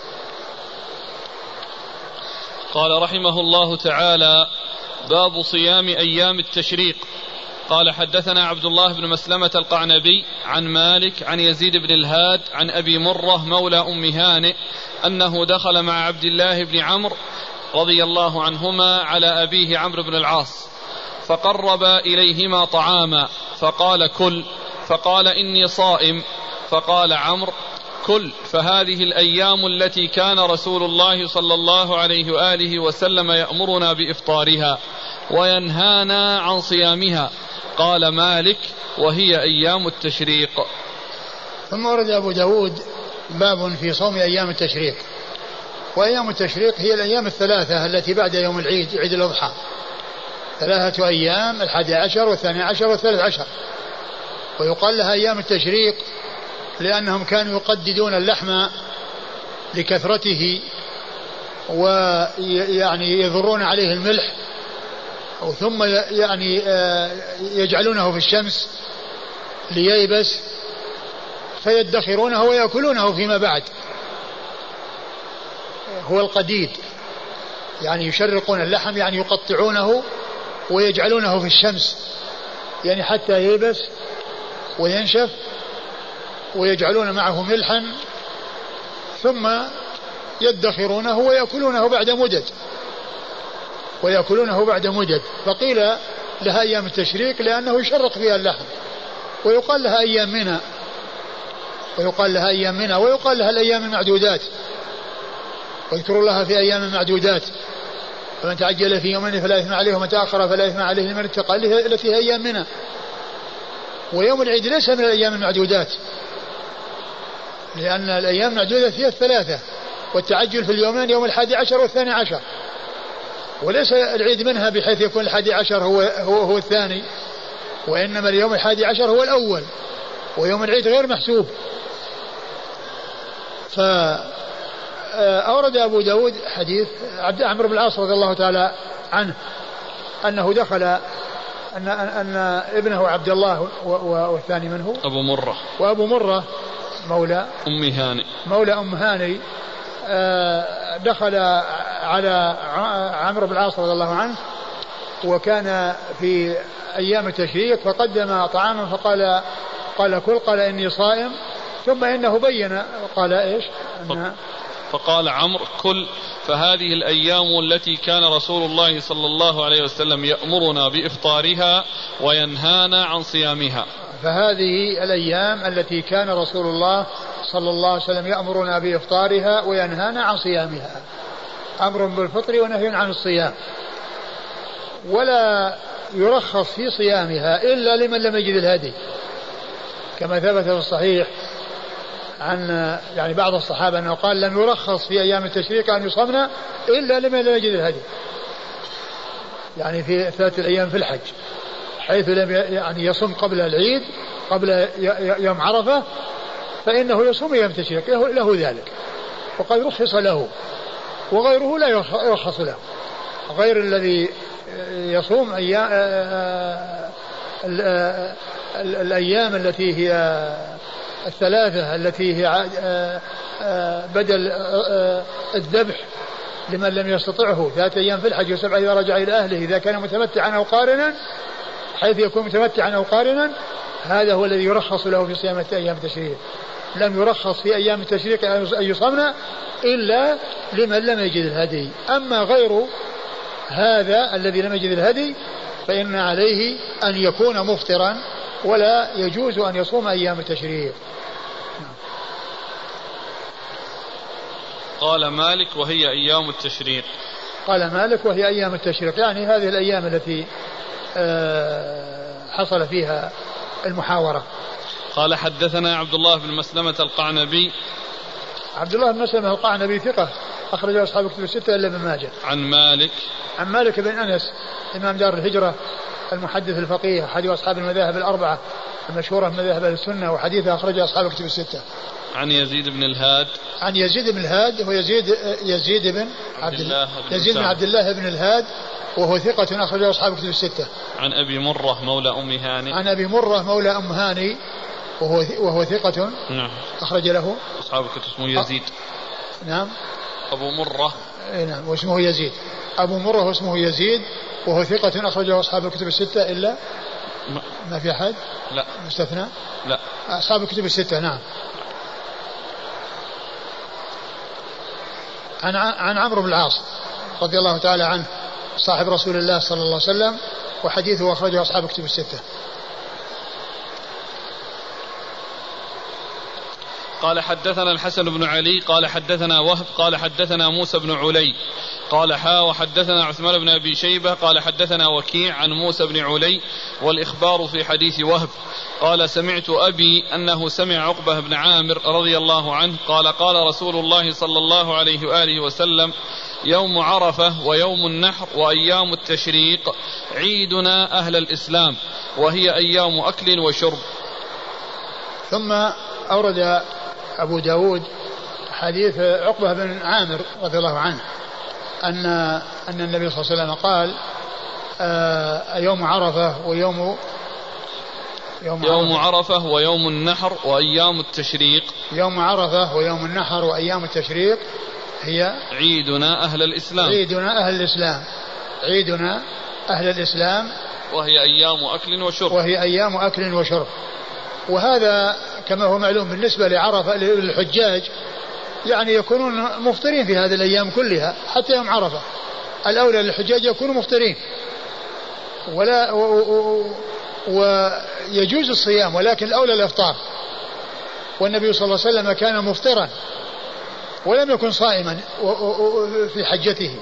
قال رحمه الله تعالى باب صيام أيام التشريق. قال حدثنا عبد الله بن مسلمة القعنبي عن مالك عن يزيد بن الهاد عن أبي مرة مولى أم هانئ أنه دخل مع عبد الله بن عمرو رضي الله عنهما على أبيه عمرو بن العاص فقرب إليهما طعاما فقال كل فقال إني صائم فقال عمرو كل فهذه الأيام التي كان رسول الله صلى الله عليه وآله وسلم يأمرنا بإفطارها وينهانا عن صيامها. قال مالك وهي أيام التشريق. ثم ورد أبو داود باب في صوم أيام التشريق. وأيام التشريق هي الأيام الثلاثة التي بعد يوم العيد عيد الأضحى. ثلاثة أيام الحادي عشر والثاني عشر والثالث عشر. ويقال لها أيام التشريق لأنهم كانوا يقددون اللحم لكثرته ويعني يضرون عليه الملح ثم يعني آه، يجعلونه في الشمس لييبس فيدخرونه ويأكلونه فيما بعد. هو القديد. يعني يشرقون اللحم يعني يقطعونه ويجعلونه في الشمس. يعني حتى ييبس وينشف ويجعلون معه ملحا ثم يدخرونه ويأكلونه بعد مدد ويأكلونه بعد مدد فقيل لها أيام التشريق لأنه يشرق فيها اللحم. ويقال لها أيام منى. ويقال لها أيام منى. ويقال لها الأيام المعدودات. واذكروا الله في أيام معدودات فمن تعجل في يومين فلا إثم عليه ومن تأخر فلا إثم عليه لمن اتقى التي هي أيام منى. ويوم العيد ليس من الأيام المعدودات. لأن الأيام معدودة هي الثلاثة والتعجل في اليومين يوم الحادي عشر والثاني عشر. وليس العيد منها بحيث يكون الحادي عشر هو, هو, هو الثاني وإنما اليوم الحادي عشر هو الأول ويوم العيد غير محسوب. فأورد أبو داود حديث عبد عمرو بن العاص رضي الله تعالى عنه أنه دخل أن أن ابنه عبد الله والثاني من هو؟ أبو مرة. وأبو مرة مولى أم هاني. مولى أم هاني آه، دخل على عمرو بن العاص رضي الله عنه وكان في أيام التشريق فقدم طعاما فقال قال كل قال إني صائم ثم إنه بين قال إيش؟ أنها فقال عمرو كل فهذه الأيام التي كان رسول الله صلى الله عليه وسلم يأمرنا بإفطارها وينهانا عن صيامها. فهذه الأيام التي كان رسول الله صلى الله عليه وسلم يأمرنا بإفطارها وينهانا عن صيامها. أمر بالفطر ونهي عن الصيام. ولا يرخص في صيامها إلا لمن لم يجد الهدي. كما ثبت في الصحيح عن يعني بعض الصحابة أنه قال لم يرخص في أيام التشريق أن يصمنا إلا لمن لم يجد الهدي. يعني في ثلاثة الأيام في الحج حيث لم يعني يصوم قبل العيد قبل يوم عرفة فإنه يصوم يوم التشريق له ذلك. وقد رخص له وغيره لا يرخص له. غير الذي يصوم أيام الأيام التي هي الثلاثة التي هي بدل الذبح لمن لم يستطعه. ثلاثة أيام في الحج وسبعة إذا رجع إلى أهله إذا كان متمتعا أو قارنا حيث يكون متمتعا أو قارنا هذا هو الذي يرخص له في صيام أيام التشريق. لم يرخص في أيام التشريق أن يصمنا إلا لمن لم يجد الهدي. أما غير هذا الذي لم يجد الهدي فإن عليه أن يكون مفطرا ولا يجوز أن يصوم أيام التشريق. قال مالك وهي أيام التشريق. قال مالك وهي أيام التشريق. يعني هذه الأيام التي آه، حصل فيها المحاورة. قال حدثنا عبد الله بن مسلمة القعنبي. عبد الله بن مسلمة القعنبي ثقة أخرجه أصحاب الكتب الستة إلا ابن ماجه. عن مالك. عن مالك بن أنس إمام دار الهجرة المحدث الفقيه أحد أصحاب المذاهب الأربعة المشهورة من مذاهب أهل السنة وحديثه أخرجه أصحاب الكتب الستة عن يزيد بن الهاد عن يزيد بن الهاد هو يزيد يزيد بن عبد الله بن يزيد بن عبد الله بن الهاد وهو ثقة أخرجه أصحاب الكتب الستة. عن أبي مرة مولى أم هاني. عن أبي مرة مولى أم هاني وهو وهو ثقة. نعم. أخرج له. أصحاب الكتب اسمه يزيد. نعم. أبو مرة. اي نعم واسمه يزيد. أبو مرة واسمه يزيد وهو ثقة أخرجه أصحاب الكتب الستة إلا ما, في أحد؟ لا. مستثنى؟ لا. أصحاب الكتب الستة نعم. عن عن عمرو بن العاص رضي الله تعالى عنه صاحب رسول الله صلى الله عليه وسلم وحديثه أخرجه أصحاب كتب الستة قال حدثنا الحسن بن علي قال حدثنا وهب قال حدثنا موسى بن علي. قال حا وحدثنا عثمان بن أبي شيبة قال حدثنا وكيع عن موسى بن علي والإخبار في حديث وهب. قال سمعت أبي أنه سمع عقبة بن عامر رضي الله عنه قال قال رسول الله صلى الله عليه وآله وسلم يوم عرفة ويوم النحر وأيام التشريق عيدنا أهل الإسلام وهي أيام أكل وشرب. ثم أورد أبو داود حديث عقبة بن عامر رضي الله عنه أن أن النبي صلى الله عليه وسلم قال آه يوم عرفة ويوم يوم, يوم عرفة, عرفة ويوم النحر وأيام التشريق. يوم عرفة ويوم النحر وأيام التشريق هي عيدنا أهل الإسلام. عيدنا أهل الإسلام. عيدنا أهل الإسلام وهي أيام أكل وشرب. وهي أيام أكل وشرب. وهذا كما هو معلوم بالنسبة لعرفة للحجاج يعني يكونون مفطرين في هذه الأيام كلها حتى يوم عرفة. الأولى للحجاج يكونوا مفطرين. ولا ويجوز الصيام ولكن الأولى الإفطار. والنبي صلى الله عليه وسلم كان مفطرا ولم يكن صائما في حجته.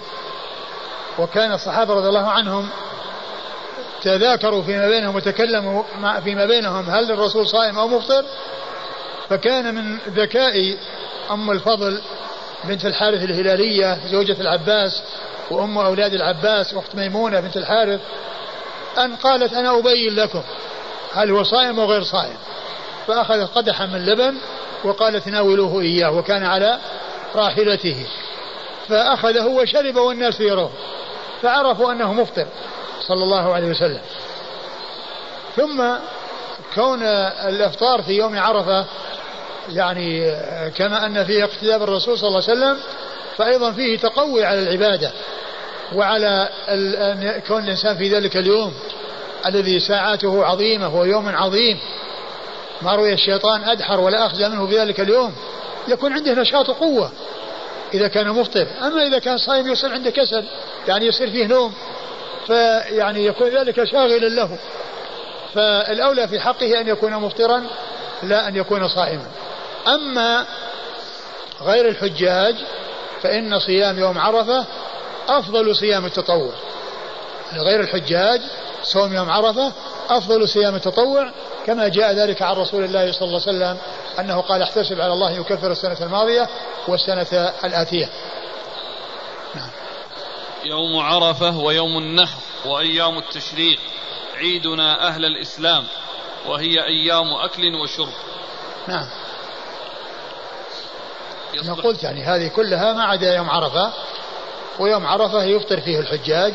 وكان الصحابة رضي الله عنهم تذاكروا فيما بينهم وتكلموا فيما بينهم هل الرسول صائم أو مفطر؟ فكان من ذكاء أم الفضل بنت الحارث الهلالية زوجة العباس وأم أولاد العباس أخت ميمونة بنت الحارث أن قالت أنا أبين لكم هل هو صائم أو غير صائم. فأخذت قدحا من لبن وقالت ناولوه إياه وكان على راحلته. فأخذه وشرب والناس يروه فعرفوا أنه مفطر. صلى الله عليه وسلم. ثم كون الإفطار في يوم عرفة يعني كما أن فيه اقتداء بالرسول صلى الله عليه وسلم فأيضا فيه تقوي على العبادة وعلى أن كون الإنسان في ذلك اليوم الذي ساعاته عظيمة هو يوم عظيم. ما روي الشيطان أدحر ولا أخزى منه في ذلك اليوم. يكون عنده نشاط وقوة إذا كان مفطر. أما إذا كان صائم يصير عنده كسل يعني يصير فيه نوم. فيعني يكون ذلك شاغلا له. فالأولى في حقه أن يكون مفطرا لا أن يكون صائما. أما غير الحجاج فإن صيام يوم عرفة أفضل صيام التطوع. غير الحجاج صوم يوم عرفة أفضل صيام التطوع كما جاء ذلك عن رسول الله صلى الله عليه وسلم أنه قال احتسب على الله يكفر السنة الماضية والسنة الآتية. يوم عرفة ويوم النحر وأيام التشريق. عيدنا أهل الإسلام وهي أيام أكل وشرب. نعم. أنا قلت يعني هذه كلها ما عدا يوم عرفة ويوم عرفة يفطر فيه الحجاج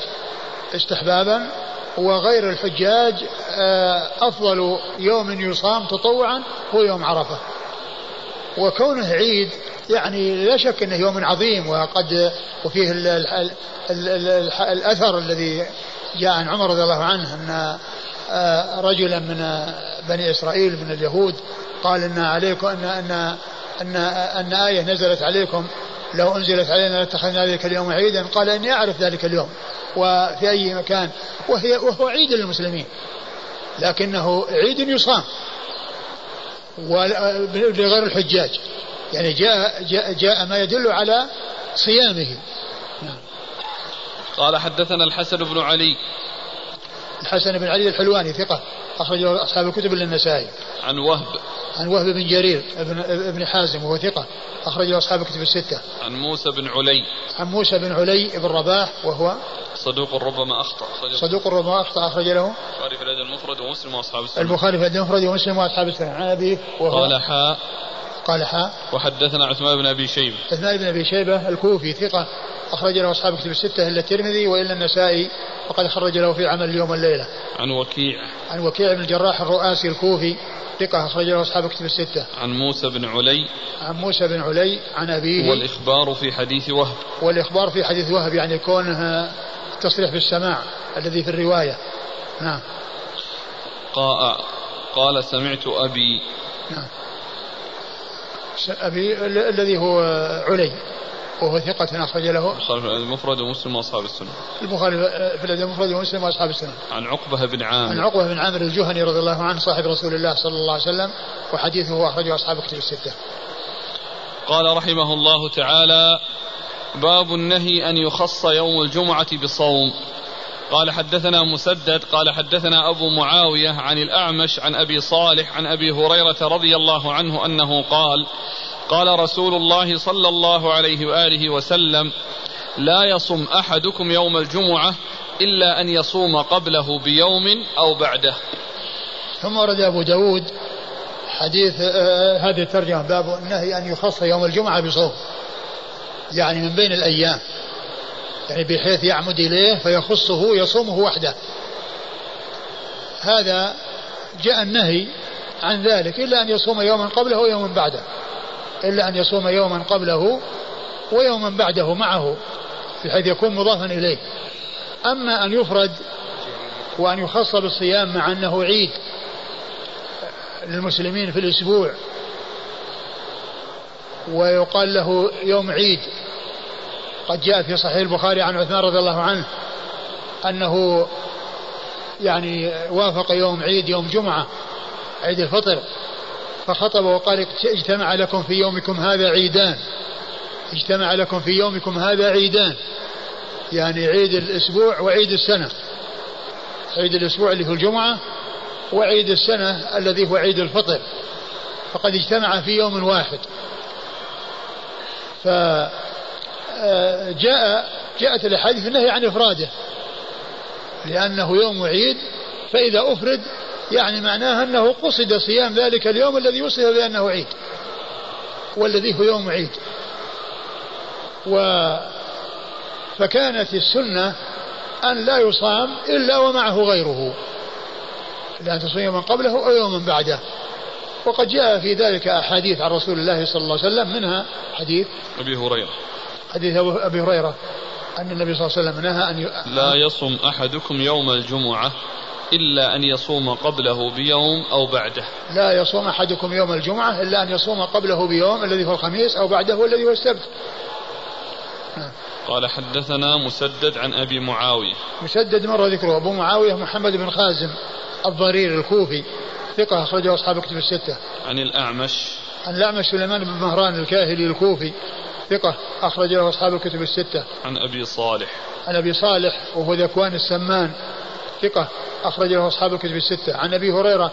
استحبابا وغير الحجاج آه، أفضل يوم يصام تطوعا هو يوم عرفة. وكونه عيد يعني لا شك إنه يوم عظيم وقد وفيه ال ال ال ال الأثر الذي جاء عن عمر رضي الله عنه أن آه، رجلا من بني إسرائيل من اليهود قال إن عليكم إن إن أن أن آية نزلت عليكم لو أنزلت علينا لاتخذنا ذلك اليوم عيدا. قال إني أعرف ذلك اليوم وفي أي مكان وهي وهو عيد للمسلمين لكنه عيد يصام لغير الحجاج. يعني جاء, جاء, جاء ما يدل على صيامه. نعم. قال حدثنا الحسن بن علي. الحسن بن علي الحلواني ثقة أخرجه أصحاب الكتب إلا النسائي. عن وهب. عن وهب بن جرير ابن, ابن حازم وهو ثقة أخرج له أصحاب كتب الستة. عن موسى بن علي. عن موسى بن علي بن رباح وهو صدوق ربما أخطأ صدوق ربما أخطأ أخرج له البخاري في الأدب المفرد ومسلم وأصحاب السنة. البخاري في الأدب المفرد ومسلم وأصحاب السنة. عن أبيه وهو قال حاء. قال حاء وحدثنا عثمان بن أبي شيبة عثمان بن أبي شيبة الكوفي ثقة أخرج له أصحاب كتب الستة إلا الترمذي وإلا النسائي وقد خرج له في عمل اليوم والليلة عن وكيع عن وكيع بن الجراح الرؤاسي الكوفي ثقة أخرج له أصحاب كتب الستة. عن موسى بن علي. عن موسى بن علي عن أبيه. والإخبار في حديث وهب. والإخبار في حديث وهب يعني كونه تصريح بالسماع الذي في الرواية. نعم. قال, قال سمعت أبي. نعم. أبي الذي هو علي وهو ثقة أخرج له. البخاري في المفرد ومسلم وأصحاب السنة. البخاري في الأدب المفرد ومسلم وأصحاب السنة. عن عقبة بن عامر. عن عقبة بن عامر الجهني رضي الله عنه صاحب رسول الله صلى الله عليه وسلم وحديثه أخرجه أصحاب كتب الستة. قال رحمه الله تعالى باب النهي أن يخص يوم الجمعة بصوم. قال حدثنا مسدد قال حدثنا أبو معاوية عن الأعمش عن أبي صالح عن أبي هريرة رضي الله عنه أنه قال قال رسول الله صلى الله عليه وآله وسلم لا يصم أحدكم يوم الجمعة إلا أن يصوم قبله بيوم أو بعده. ثم ورد أبو داود حديث آه هذه الترجمة باب النهي أن يخص يوم الجمعة بصوم يعني من بين الأيام. يعني بحيث يعمد إليه فيخصه يصومه وحده. هذا جاء النهي عن ذلك إلا أن يصوم يوما قبله ويوما بعده. إلا أن يصوم يوما قبله ويوما بعده معه بحيث يكون مضافا إليه. أما أن يفرد وأن يخص بالصيام مع أنه عيد للمسلمين في الأسبوع ويقال له يوم عيد قد جاء في صحيح البخاري عن عثمان رضي الله عنه أنه يعني وافق يوم عيد يوم جمعة عيد الفطر فخطب وقال اجتمع لكم في يومكم هذا عيدان اجتمع لكم في يومكم هذا عيدان يعني عيد الأسبوع وعيد السنة عيد الأسبوع اللي هو الجمعة وعيد السنة الذي هو عيد الفطر فقد اجتمع في يوم واحد. فجاء آه، جاءت الأحاديث النهي عن إفراده لأنه يوم عيد فإذا أفرد يعني معناها أنه قصد صيام ذلك اليوم الذي وصف بأنه عيد والذي هو يوم عيد. و فكانت السنة أن لا يصام إلا ومعه غيره لأن تصوم يوما قبله أو يوما بعده. وقد جاء في ذلك أحاديث عن رسول الله صلى الله عليه وسلم منها حديث أبي هريرة. حديث أبي هريرة أن النبي صلى الله عليه وسلم نهى أن ي... لا يصم أحدكم يوم الجمعة إلا أن يصوم قبله بيوم أو بعده. لا يصوم أحدكم يوم الجمعة إلا أن يصوم قبله بيوم الذي هو الخميس أو بعده الذي هو السبت. قال حدثنا مسدد عن أبي معاوية. مسدد مر ذكره أبو معاوية محمد بن خازم الضرير الكوفي ثقة أخرجه أصحاب كتب الستة. عن الأعمش. عن الأعمش سليمان بن مهران الكاهلي الكوفي ثقة أخرج له أصحاب الكتب الستة. عن أبي صالح. عن أبي صالح وهو ذكوان السمان. ثقة أخرج له أصحاب الكتب الستة. عن أبي هريرة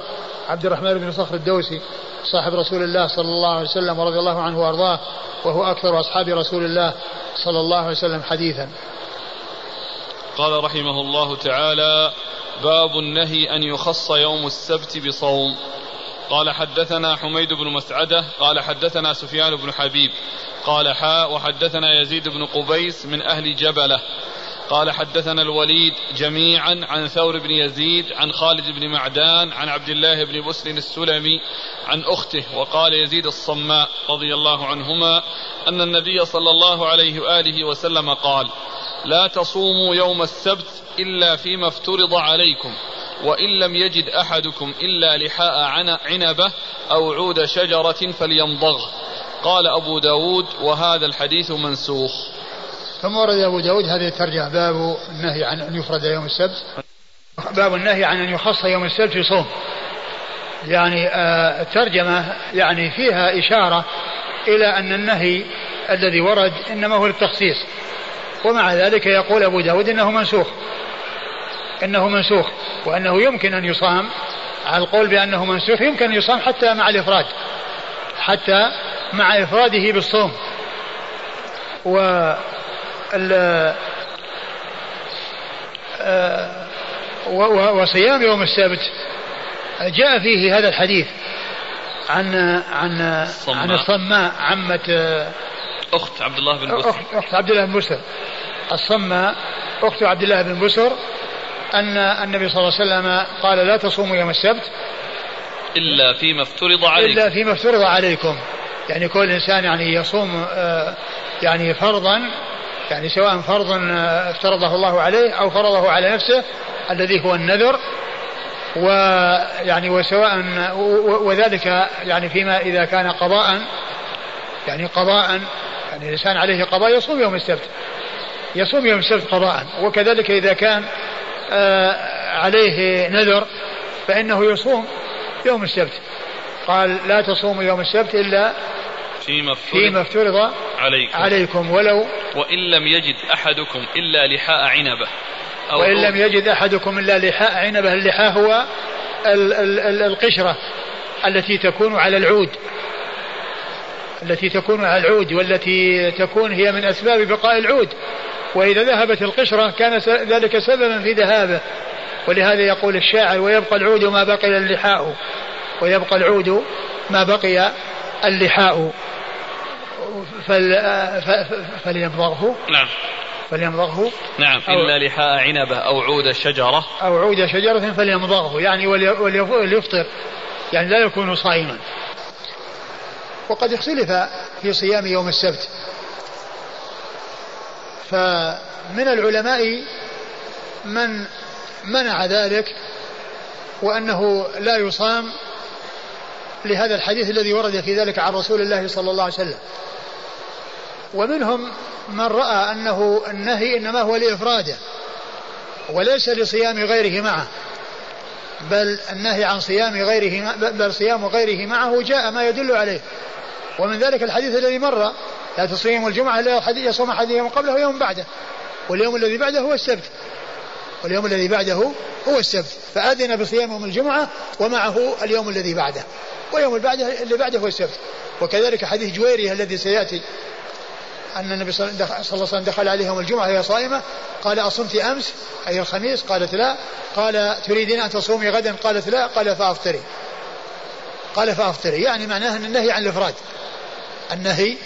عبد الرحمن بن صخر الدوسي صاحب رسول الله صلى الله عليه وسلم ورضي الله عنه وأرضاه وهو أكثر أصحاب رسول الله صلى الله عليه وسلم حديثا. قال رحمه الله تعالى باب النهي أن يخص يوم السبت بصوم. قال حدثنا حميد بن مسعدة قال حدثنا سفيان بن حبيب قال حاء وحدثنا يزيد بن قبيس من أهل جبلة. قال حدثنا الوليد جميعا عن ثور بن يزيد عن خالد بن معدان عن عبد الله بن بسر السلمي عن أخته وقال يزيد الصماء رضي الله عنهما أن النبي صلى الله عليه وآله وسلم قال لا تصوموا يوم السبت إلا فيما افترض عليكم. وإن لم يجد أحدكم إلا لحاء عنبة أو عود شجرة فليمضغ. قال أبو داود وهذا الحديث منسوخ. ثم ورد أبو داود هذه الترجمة باب النهي عن أن يفرد يوم السبت. باب النهي عن أن يخص يوم السبت في صوم. يعني آه الترجمة يعني فيها إشارة إلى أن النهي الذي ورد إنما هو للتخصيص. ومع ذلك يقول أبو داود إنه منسوخ. إنه منسوخ وأنه يمكن أن يصام. على القول بأنه منسوخ يمكن أن يصام حتى مع الإفراد حتى مع إفراده بالصوم. و آه، وصيام يوم السبت. جاء فيه هذا الحديث عن عن الصماء. عن الصماء عمة آه، أخت عبد الله بن بسر. أخت عبد الله بن بسر. الصماء أخت عبد الله بن بسر. أن النبي صلى الله عليه وسلم قال لا تصوموا يوم السبت إلا فيما افترض عليكم. إلا فيما افترض عليكم. يعني كل إنسان يعني يصوم آه، يعني فرضا يعني سواء فرض آه، افترضه الله عليه أو فرضه على نفسه الذي هو النذر. ويعني وسواء وذلك يعني فيما إذا كان قضاء يعني قضاء يعني الإنسان عليه قضاء يصوم يوم السبت. يصوم يوم السبت قضاء. وكذلك إذا كان عليه نذر فإنه يصوم يوم السبت. قال لا تصوموا يوم السبت إلا فيما افترض, فيما افترض عليكم, عليكم. ولو وإن لم يجد أحدكم إلا لحاء عنبة أو وإن لم يجد أحدكم إلا لحاء عنبة اللحاء هو ال ال ال القشرة التي تكون على العود. التي تكون على العود والتي تكون هي من أسباب بقاء العود. وإذا ذهبت القشرة كان ذلك سببا في ذهابه. ولهذا يقول الشاعر ويبقى العود ما بقي اللحاء. ويبقى العود ما بقي اللحاء. فل فليمضغه نعم. فليمضغه نعم. إلا لحاء عنبة أو عود شجرة. أو عود شجرة فليمضغه يعني وليفطر. يعني لا يكون صائما. وقد اختلف في صيام يوم السبت. فمن العلماء من منع ذلك وأنه لا يصام لهذا الحديث الذي ورد في ذلك عن رسول الله صلى الله عليه وسلم. ومنهم من رأى أنه النهي إنما هو لإفراده وليس لصيام غيره معه بل النهي عن صيام غيره بل صيام غيره معه جاء ما يدل عليه. ومن ذلك الحديث الذي مر لا تصوم الجمعة إلا يصوم أحد يوم قبله ويوم بعده. واليوم الذي بعده هو السبت. واليوم الذي بعده هو السبت. فأذن بصيام يوم الجمعة ومعه اليوم الذي بعده. ويوم بعده اللي بعده هو السبت. وكذلك حديث جويرية الذي سيأتي أن النبي صلى الله عليه وسلم دخل عليه يوم الجمعة وهي صائمة. قال أصمت أمس؟ أي الخميس؟ قالت لا. قال تريدين أن تصومي غدا؟ قالت لا. قال فأفطري. قال فأفطري. يعني معناه أن النهي عن الإفراد. النهي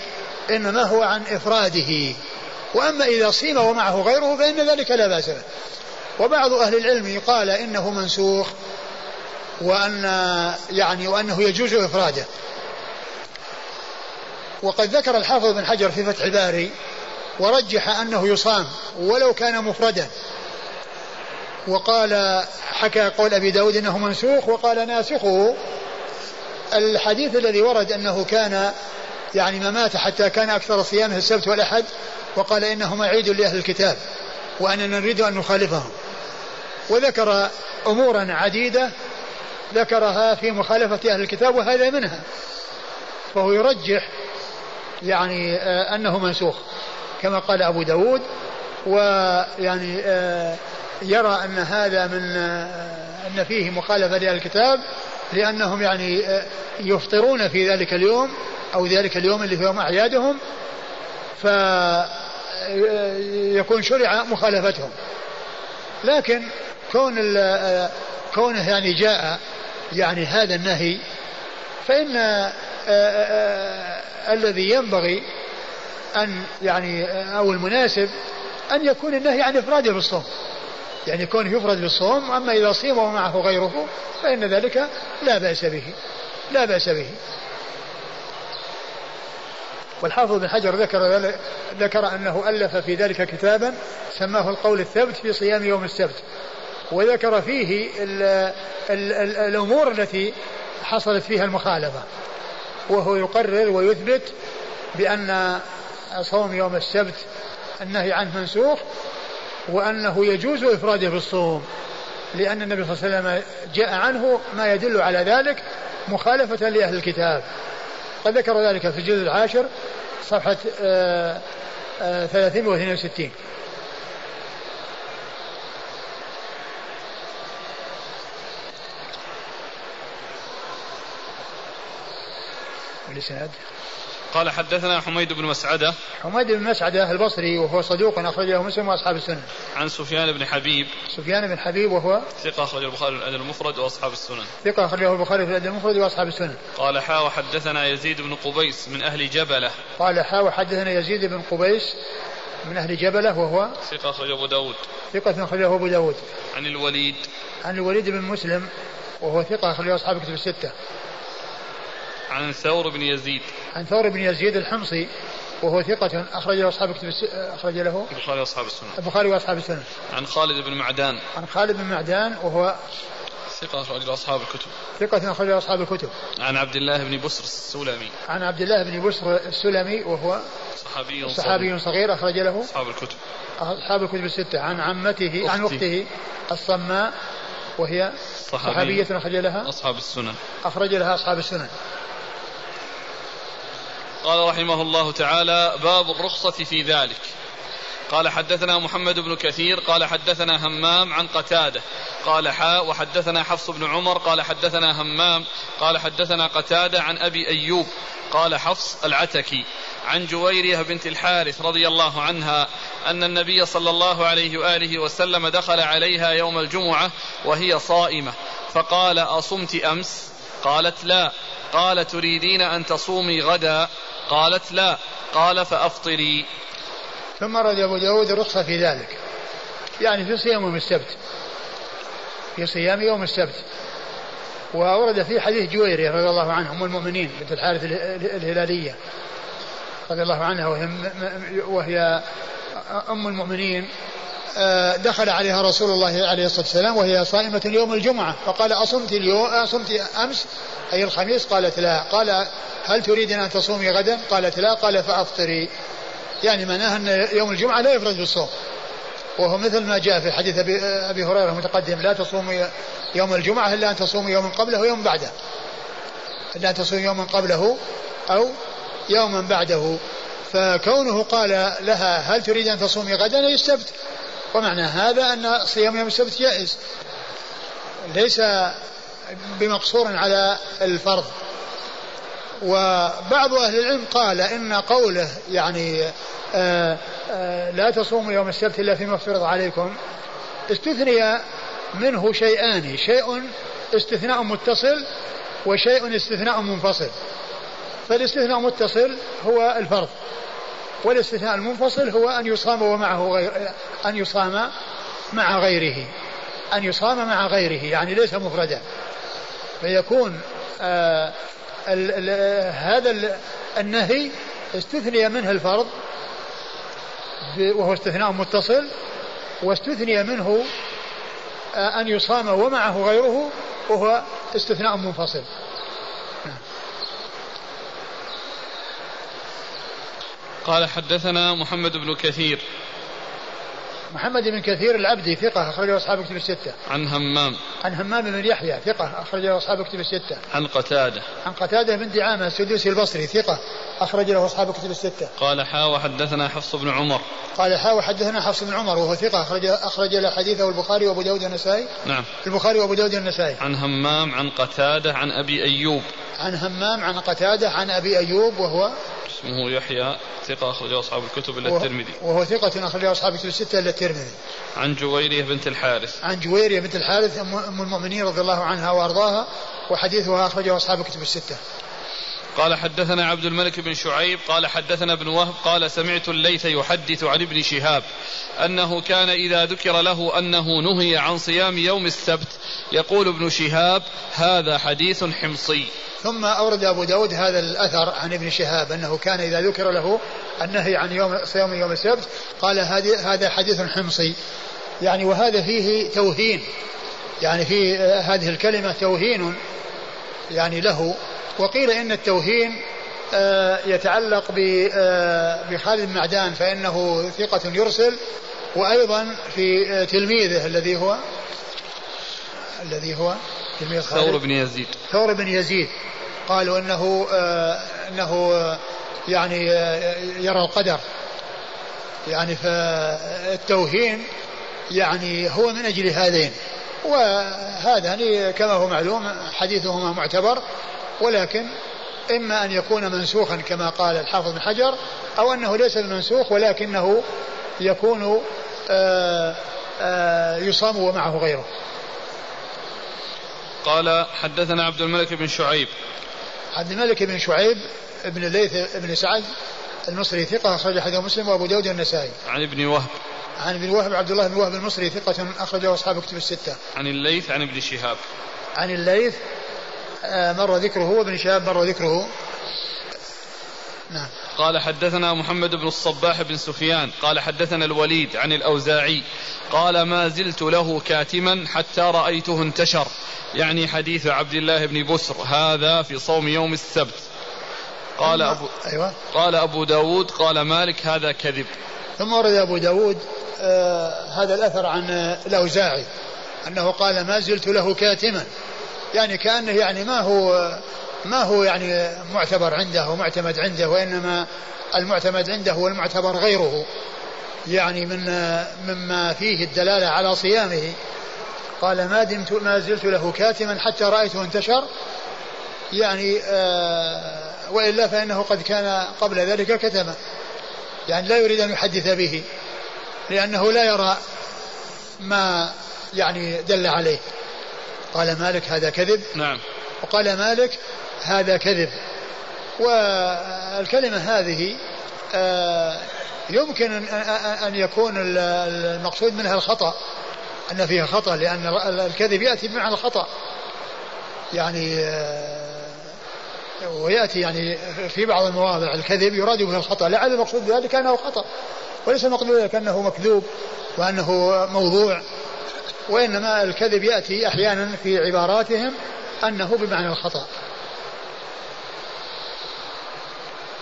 إنما هو عن إفراده. وأما إذا صيم ومعه غيره فإن ذلك لا بأس به. وبعض أهل العلم قال إنه منسوخ وأن يعني وأنه يجوز إفراده. وقد ذكر الحافظ بن حجر في فتح الباري ورجح أنه يصام ولو كان مفردا. وقال حكى قول أبي داود أنه منسوخ وقال ناسخه. الحديث الذي ورد أنه كان يعني ما مات حتى كان أكثر صيامه السبت والأحد وقال إنه معيد لأهل الكتاب وأننا نريد أن نخالفهم. وذكر أمورا عديدة ذكرها في مخالفة أهل الكتاب وهذا منها. فهو يرجح يعني آه أنه منسوخ كما قال أبو داود ويعني آه يرى أن هذا من آه أن فيه مخالفة لأهل الكتاب لأنهم يعني يفطرون في ذلك اليوم أو ذلك اليوم اللي في يوم أعيادهم فيكون شرع مخالفتهم. لكن كون كونه يعني جاء يعني هذا النهي فإن الذي ينبغي أن يعني أو المناسب أن يكون النهي عن إفراده بالصوم يعني يكون يفرد بالصوم أما إذا صيم ومعه غيره فإن ذلك لا بأس به لا بأس به. والحافظ بن حجر ذكر ذكر أنه ألف في ذلك كتابا سماه القول الثبت في صيام يوم السبت. وذكر فيه ال ال ال الأمور التي حصلت فيها المخالفة. وهو يقرر ويثبت بأن صوم يوم السبت النهي عنه منسوخ وأنه يجوز إفراده بالصوم لأن النبي صلى الله عليه وسلم جاء عنه ما يدل على ذلك مخالفة لأهل الكتاب. قد ذكر ذلك في الجزء العاشر صفحة آه آه 362 الإسناد قال حدثنا حميد بن مسعدة. حميد بن مسعدة البصري وهو صدوق أخرج له مسلم وأصحاب السنن. عن سفيان بن حبيب. سفيان بن حبيب وهو ثقة أخرج البخاري في الأدب المفرد وأصحاب السنن. ثقة أخرجه البخاري في الأدب المفرد وأصحاب السنن. قال حا وحدثنا يزيد بن قبيس من أهل جبلة. قال حا وحدثنا يزيد بن قبيس من أهل جبلة وهو ثقة أخرج أبو داود. ثقة أخرجه أبو داود. عن الوليد. عن الوليد بن مسلم وهو ثقة أخرجه أصحاب كتب الستة. عن ثور بن يزيد. عن ثور بن يزيد الحمصي وهو ثقة أخرج له أصحاب كتب. أخرج له البخاري وأصحاب السنن البخاري وأصحاب السنن عن خالد بن معدان. عن خالد بن معدان وهو ثقة أخرج له أصحاب الكتب. ثقة أخرج له أصحاب الكتب. عن عبد الله بن بسر السلمي. عن عبد الله بن بسر السلمي وهو صحابي صحابي صغير أخرج له أصحاب الكتب. أصحاب الكتب الستة. عن عمته عن أخته الصماء وهي صحابية أخرج لها. أصحاب السنن أخرج لها أصحاب السنن قال رحمه الله تعالى باب الرخصة في ذلك. قال حدثنا محمد بن كثير قال حدثنا همام عن قتادة قال حاء وحدثنا حفص بن عمر قال حدثنا همام قال حدثنا قتادة عن أبي أيوب قال حفص العتكي عن جويرية بنت الحارث رضي الله عنها أن النبي صلى الله عليه وآله وسلم دخل عليها يوم الجمعة وهي صائمة فقال أصمت أمس؟ قالت لا. قال تريدين أن تصومي غدا؟ قالت لا قال فأفطري. ثم رد أبو داود الرخصة في ذلك. يعني في صيام يوم السبت. في صيام يوم السبت. وورد في حديث جويرية رضي الله عنها أم المؤمنين بنت الحارث الهلالية رضي الله عنها وهي, وهي أم المؤمنين آه، دخل عليها رسول الله عليه الصلاة والسلام وهي صائمة يوم الجمعة. فقال أصمت اليوم أصمت أمس أي الخميس؟ قالت لا. قال هل تريدين أن تصومي غدا؟ قالت لا. قال فأفطري. يعني معناها أن يوم الجمعة لا يفرد بالصوم. وهو مثل ما جاء في حديث أبي, هريرة المتقدم. لا تصوم يوم الجمعة إلا أن تصوم يوما قبله ويوم بعده. إلا أن تصوم يوما قبله أو يوما بعده. فكونه قال لها هل تريد أن تصومي غدا؟ أي السبت. ومعنى هذا أن صيام يوم السبت جائز. ليس بمقصور على الفرض. وبعض أهل العلم قال إن قوله يعني آه، آه، لا تصوموا يوم السبت إلا فيما افترض عليكم استثني منه شيئان شيء استثناء متصل وشيء استثناء منفصل. فالاستثناء المتصل هو الفرض والاستثناء المنفصل هو أن يصام ومعه غير أن يصام مع غيره أن يصام مع غيره يعني ليس مفردا. فيكون آه ال ال هذا النهي استثني منه الفرض وهو استثناء متصل واستثني منه آه، أن يصام ومعه غيره وهو استثناء منفصل. قال حدثنا محمد بن كثير. محمد بن كثير العبدي ثقة أخرجه أصحاب كتب الستة. عن همام. عن همام بن يحيى ثقة أخرجه أصحاب كتب الستة. عن قتادة. عن قتادة بن دعامة السدوسي البصري ثقة أخرج له أصحاب كتب الستة. قال حا وحدثنا حفص بن عمر. قال حا وحدثنا حفص بن عمر وهو ثقة أخرج أخرج له حديثه البخاري وأبو داود النسائي. نعم. البخاري وأبو داود النسائي. عن همام عن قتادة عن أبي أيوب. عن همام عن قتادة عن أبي أيوب وهو اسمه يحيى ثقة أخرجه أصحاب الكتب إلا الترمذي وهو ثقة أخرجه أصحاب الكتب الستة إلا الترمذي عن جويرية بنت الحارث. عن جويرية بنت الحارث أم المؤمنين رضي الله عنها وأرضاها وحديثها أخرجه أصحاب الكتب الستة. قال حدثنا عبد الملك بن شعيب قال حدثنا ابن وهب قال سمعت الليث يحدث عن ابن شهاب. أنه كان إذا ذكر له أنه نهي عن صيام يوم السبت يقول ابن شهاب هذا حديث حمصي. ثم أورد أبو داود هذا الأثر عن ابن شهاب أنه كان إذا ذكر له النهي عن يوم صيام يوم السبت قال هذا حديث حمصي. يعني وهذا فيه توهين. يعني في هذه الكلمة توهين يعني له. وقيل إن التوهين آه، يتعلق آه، بخالد بن معدان فإنه ثقة يرسل وأيضا في آه، تلميذه الذي هو الذي هو تلميذ خالد. ثور بن يزيد. ثور بن يزيد. قالوا إنه آه إنه آه يعني آه يرى القدر. يعني فالتوهين يعني هو من أجل هذين. وهذا يعني كما هو معلوم حديثهما معتبر ولكن إما أن يكون منسوخا كما قال الحافظ بن حجر أو أنه ليس بمنسوخ ولكنه يكون آآ آآ يصام ومعه غيره قال حدثنا عبد الملك بن شعيب عبد الملك بن شعيب بن الليث بن سعد المصري ثقة أخرج حديث مسلم وأبو داود والنسائي. عن ابن وهب. عن ابن وهب عبد الله بن وهب المصري ثقة أخرجه أصحاب كتب الستة. عن الليث عن ابن شهاب. عن الليث آه، مر ذكره وابن شهاب مر ذكره. نعم. قال حدثنا محمد بن الصباح بن سفيان قال حدثنا الوليد عن الأوزاعي قال ما زلت له كاتما حتى رأيته انتشر يعني حديث عبد الله بن بسر هذا في صوم يوم السبت قال أبو, أيوة. قال أبو داود قال مالك هذا كذب ثم ورد أبو داود آه هذا الأثر عن الأوزاعي أنه قال ما زلت له كاتما يعني كأنه يعني ما هو ما هو يعني معتبر عنده ومعتمد عنده وإنما المعتمد عنده والمعتبر غيره. يعني من مما فيه الدلالة على صيامه. قال ما دمت ما زلت له كاتما حتى رأيته انتشر. يعني آه وإلا فإنه قد كان قبل ذلك كتما. يعني لا يريد أن يحدث به لأنه لا يرى ما يعني دل عليه. قال مالك هذا كذب. نعم. وقال مالك هذا كذب. والكلمة هذه آه، يمكن أن يكون المقصود منها الخطأ. أن فيها خطأ لأن الكذب يأتي بمعنى الخطأ. يعني آه، ويأتي يعني في بعض المواضع الكذب يراد به الخطأ. لعل المقصود بذلك أنه خطأ وليس المقصود بذلك أنه مكذوب وأنه موضوع. وإنما الكذب يأتي أحيانا في عباراتهم أنه بمعنى الخطأ.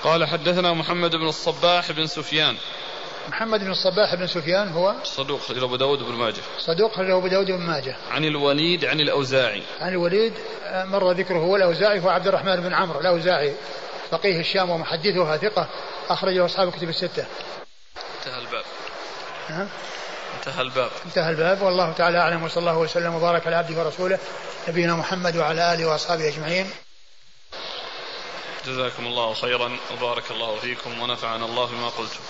قال حدثنا محمد بن الصباح بن سفيان. محمد بن الصباح بن سفيان هو صدوق خرج أبو داود بن ماجه. صدوق خرج أبو داود بن ماجه. عن الوليد عن الأوزاعي. عن الوليد آه، مر ذكره هو الأوزاعي هو عبد الرحمن بن عمرو الأوزاعي فقيه الشام ومحدثها ثقه أخرجه أصحاب الكتب الستة. انتهى الباب. ها؟ انتهى الباب. انتهى الباب. والله تعالى أعلم وصلى الله وسلم وبارك على عبده ورسوله نبينا محمد وعلى آله وأصحابه أجمعين. جزاكم الله خيرا وبارك الله فيكم ونفعنا الله بما قلتم.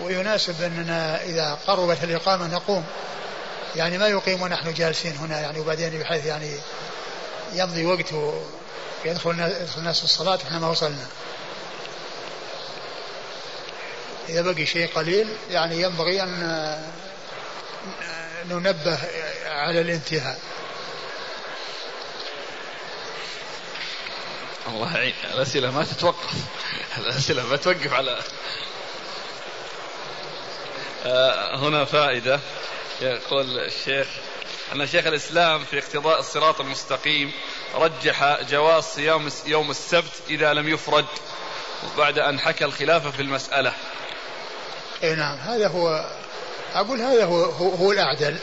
ويناسب أننا إذا قربت الإقامة نقوم. يعني ما يقيم ونحن جالسين هنا يعني وبعدين بحيث يعني يمضي وقت ويدخل يدخل الناس في الصلاة إحنا ما وصلنا. إذا بقي شيء قليل يعني ينبغي أن ننبه على الانتهاء. الله يعين. الأسئلة ما تتوقف. الأسئلة ما توقف على آه، هنا فائدة. يقول الشيخ أن شيخ الإسلام في اقتضاء الصراط المستقيم رجح جواز صيام يوم السبت إذا لم يفرد بعد أن حكى الخلاف في المسألة. اي نعم هذا هو أقول هذا هو, هو, هو الأعدل.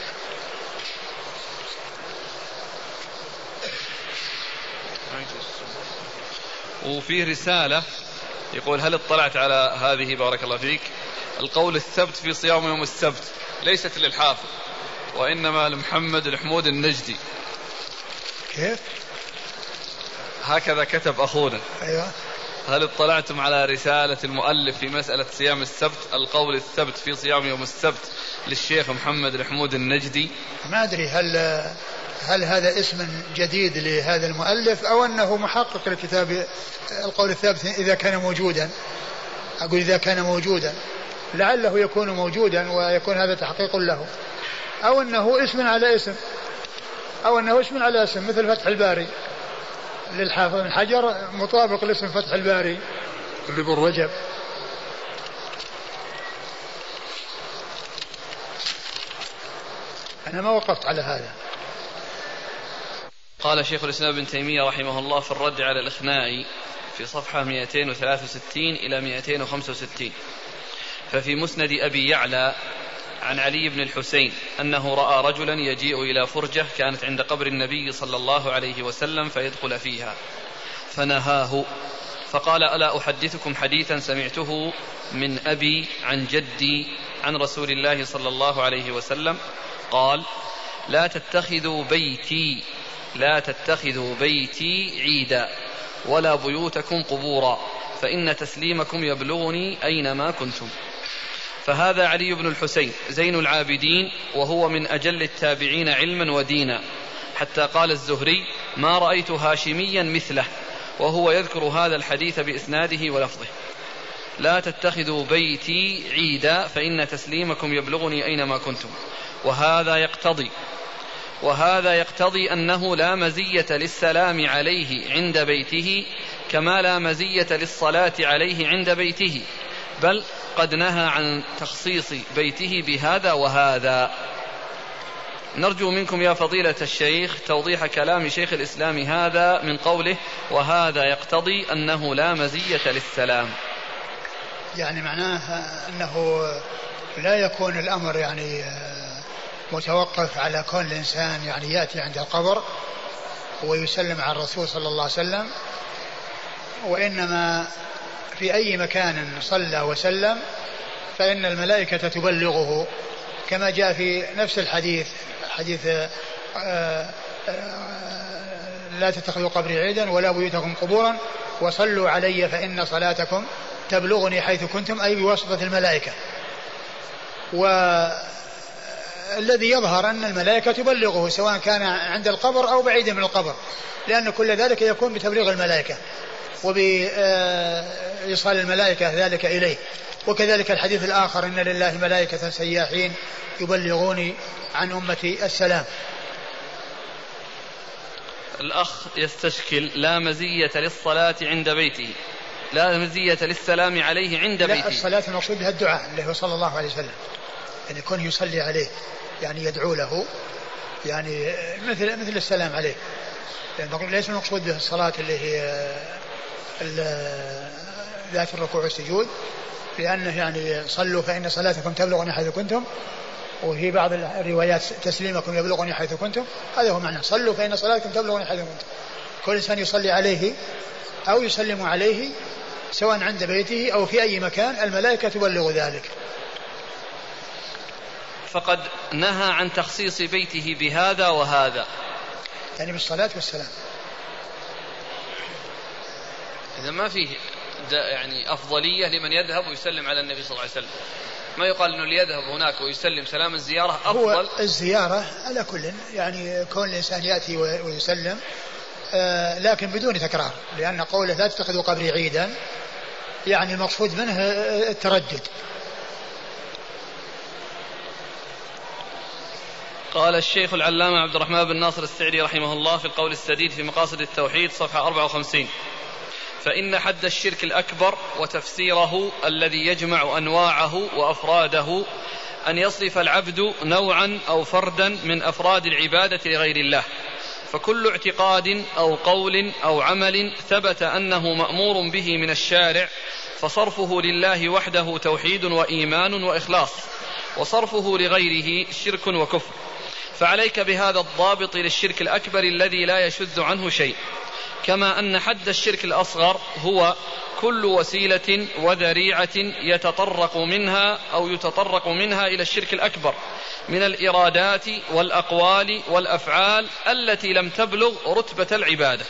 وفي رسالة يقول هل اطلعت على هذه بارك الله فيك؟ القول الثبت في صيام يوم السبت ليست للحافظ وإنما لمحمد الحمود النجدي. كيف؟ هكذا كتب أخونا. أيوة. هل اطلعتم على رسالة المؤلف في مسألة صيام السبت؟ القول الثبت في صيام يوم السبت للشيخ محمد الحمود النجدي. ما أدري هل هل هذا اسم جديد لهذا المؤلف أو أنه محقق لكتاب القول الثابت إذا كان موجودا. أقول إذا كان موجودا. لعله يكون موجودا ويكون هذا تحقيق له. أو أنه اسم على اسم. أو أنه اسم على اسم مثل فتح الباري. للحافظ بن حجر مطابق لاسم فتح الباري لابن رجب. أنا ما وقفت على هذا. قال شيخ الإسلام ابن تيمية رحمه الله في الرد على الإخناء في صفحة 263 إلى 265 ففي مسند أبي يعلى عن علي بن الحسين أنه رأى رجلا يجيء إلى فرجة كانت عند قبر النبي صلى الله عليه وسلم فيدخل فيها. فنهاه. فقال ألا أحدثكم حديثا سمعته من أبي عن جدي عن رسول الله صلى الله عليه وسلم؟ قال لا تتخذوا بيتي لا تتخذوا بيتي عيدا ولا بيوتكم قبورا فإن تسليمكم يبلغني أينما كنتم. فهذا علي بن الحسين زين العابدين وهو من أجل التابعين علما ودينا. حتى قال الزهري ما رأيت هاشميا مثله. وهو يذكر هذا الحديث بإسناده ولفظه. لا تتخذوا بيتي عيدا فإن تسليمكم يبلغني أينما كنتم. وهذا يقتضي وهذا يقتضي أنه لا مزية للسلام عليه عند بيته كما لا مزية للصلاة عليه عند بيته. بل قد نهى عن تخصيص بيته بهذا وهذا. نرجو منكم يا فضيلة الشيخ توضيح كلام شيخ الإسلام هذا من قوله وهذا يقتضي أنه لا مزية للسلام. يعني معناه أنه لا يكون الأمر يعني متوقف على كون الإنسان يعني يأتي عند القبر ويسلم على الرسول صلى الله عليه وسلم وإنما في أي مكان صلى وسلم فإن الملائكة تبلغه كما جاء في نفس الحديث حديث آه، آه، لا تتخذوا قبري عيدا ولا بيوتكم قبورا وصلوا علي فإن صلاتكم تبلغني حيث كنتم أي بواسطة الملائكة. والذي يظهر أن الملائكة تبلغه سواء كان عند القبر أو بعيدا من القبر لأن كل ذلك يكون بتبليغ الملائكة. وبإيصال الملائكة ذلك إليه. وكذلك الحديث الآخر إن لله ملائكة سياحين يبلغوني عن أمتي السلام. الأخ يستشكل لا مزية للصلاة عند بيته. لا مزية للسلام عليه عند لا بيته. الصلاة المقصود بها الدعاء اللي هو صلى الله عليه وسلم. يعني يكون يصلي عليه يعني يدعو له يعني مثل مثل السلام عليه. يعني ليس المقصود به الصلاة اللي هي ذات الركوع والسجود لأنه يعني صلوا فإن صلاتكم تبلغني حيث كنتم وفي بعض الروايات تسليمكم يبلغني حيث كنتم هذا هو معنى. صلوا فإن صلاتكم تبلغني حيث كنتم. كل إنسان يصلي عليه أو يسلم عليه سواء عند بيته أو في أي مكان الملائكة تبلغ ذلك. فقد نهى عن تخصيص بيته بهذا وهذا. يعني بالصلاة والسلام. إذا ما فيه يعني أفضلية لمن يذهب ويسلم على النبي صلى الله عليه وسلم. ما يقال أنه ليذهب هناك ويسلم سلام الزيارة أفضل؟ هو الزيارة على كل يعني كون الإنسان يأتي ويسلم آه لكن بدون تكرار لأن قوله لا تتخذوا قبري عيدا يعني المقصود منه التردد. قال الشيخ العلامة عبد الرحمن بن ناصر السعدي رحمه الله في القول السديد في مقاصد التوحيد صفحة 54 فإن حد الشرك الأكبر وتفسيره الذي يجمع أنواعه وأفراده أن يصرف العبد نوعا أو فردا من أفراد العبادة لغير الله. فكل اعتقاد أو قول أو عمل ثبت أنه مأمور به من الشارع فصرفه لله وحده توحيد وإيمان وإخلاص وصرفه لغيره شرك وكفر. فعليك بهذا الضابط للشرك الأكبر الذي لا يشذ عنه شيء. كما أن حد الشرك الأصغر هو كل وسيلة وذريعة يتطرق منها أو يتطرق منها إلى الشرك الأكبر من الإرادات والأقوال والأفعال التي لم تبلغ رتبة العبادة.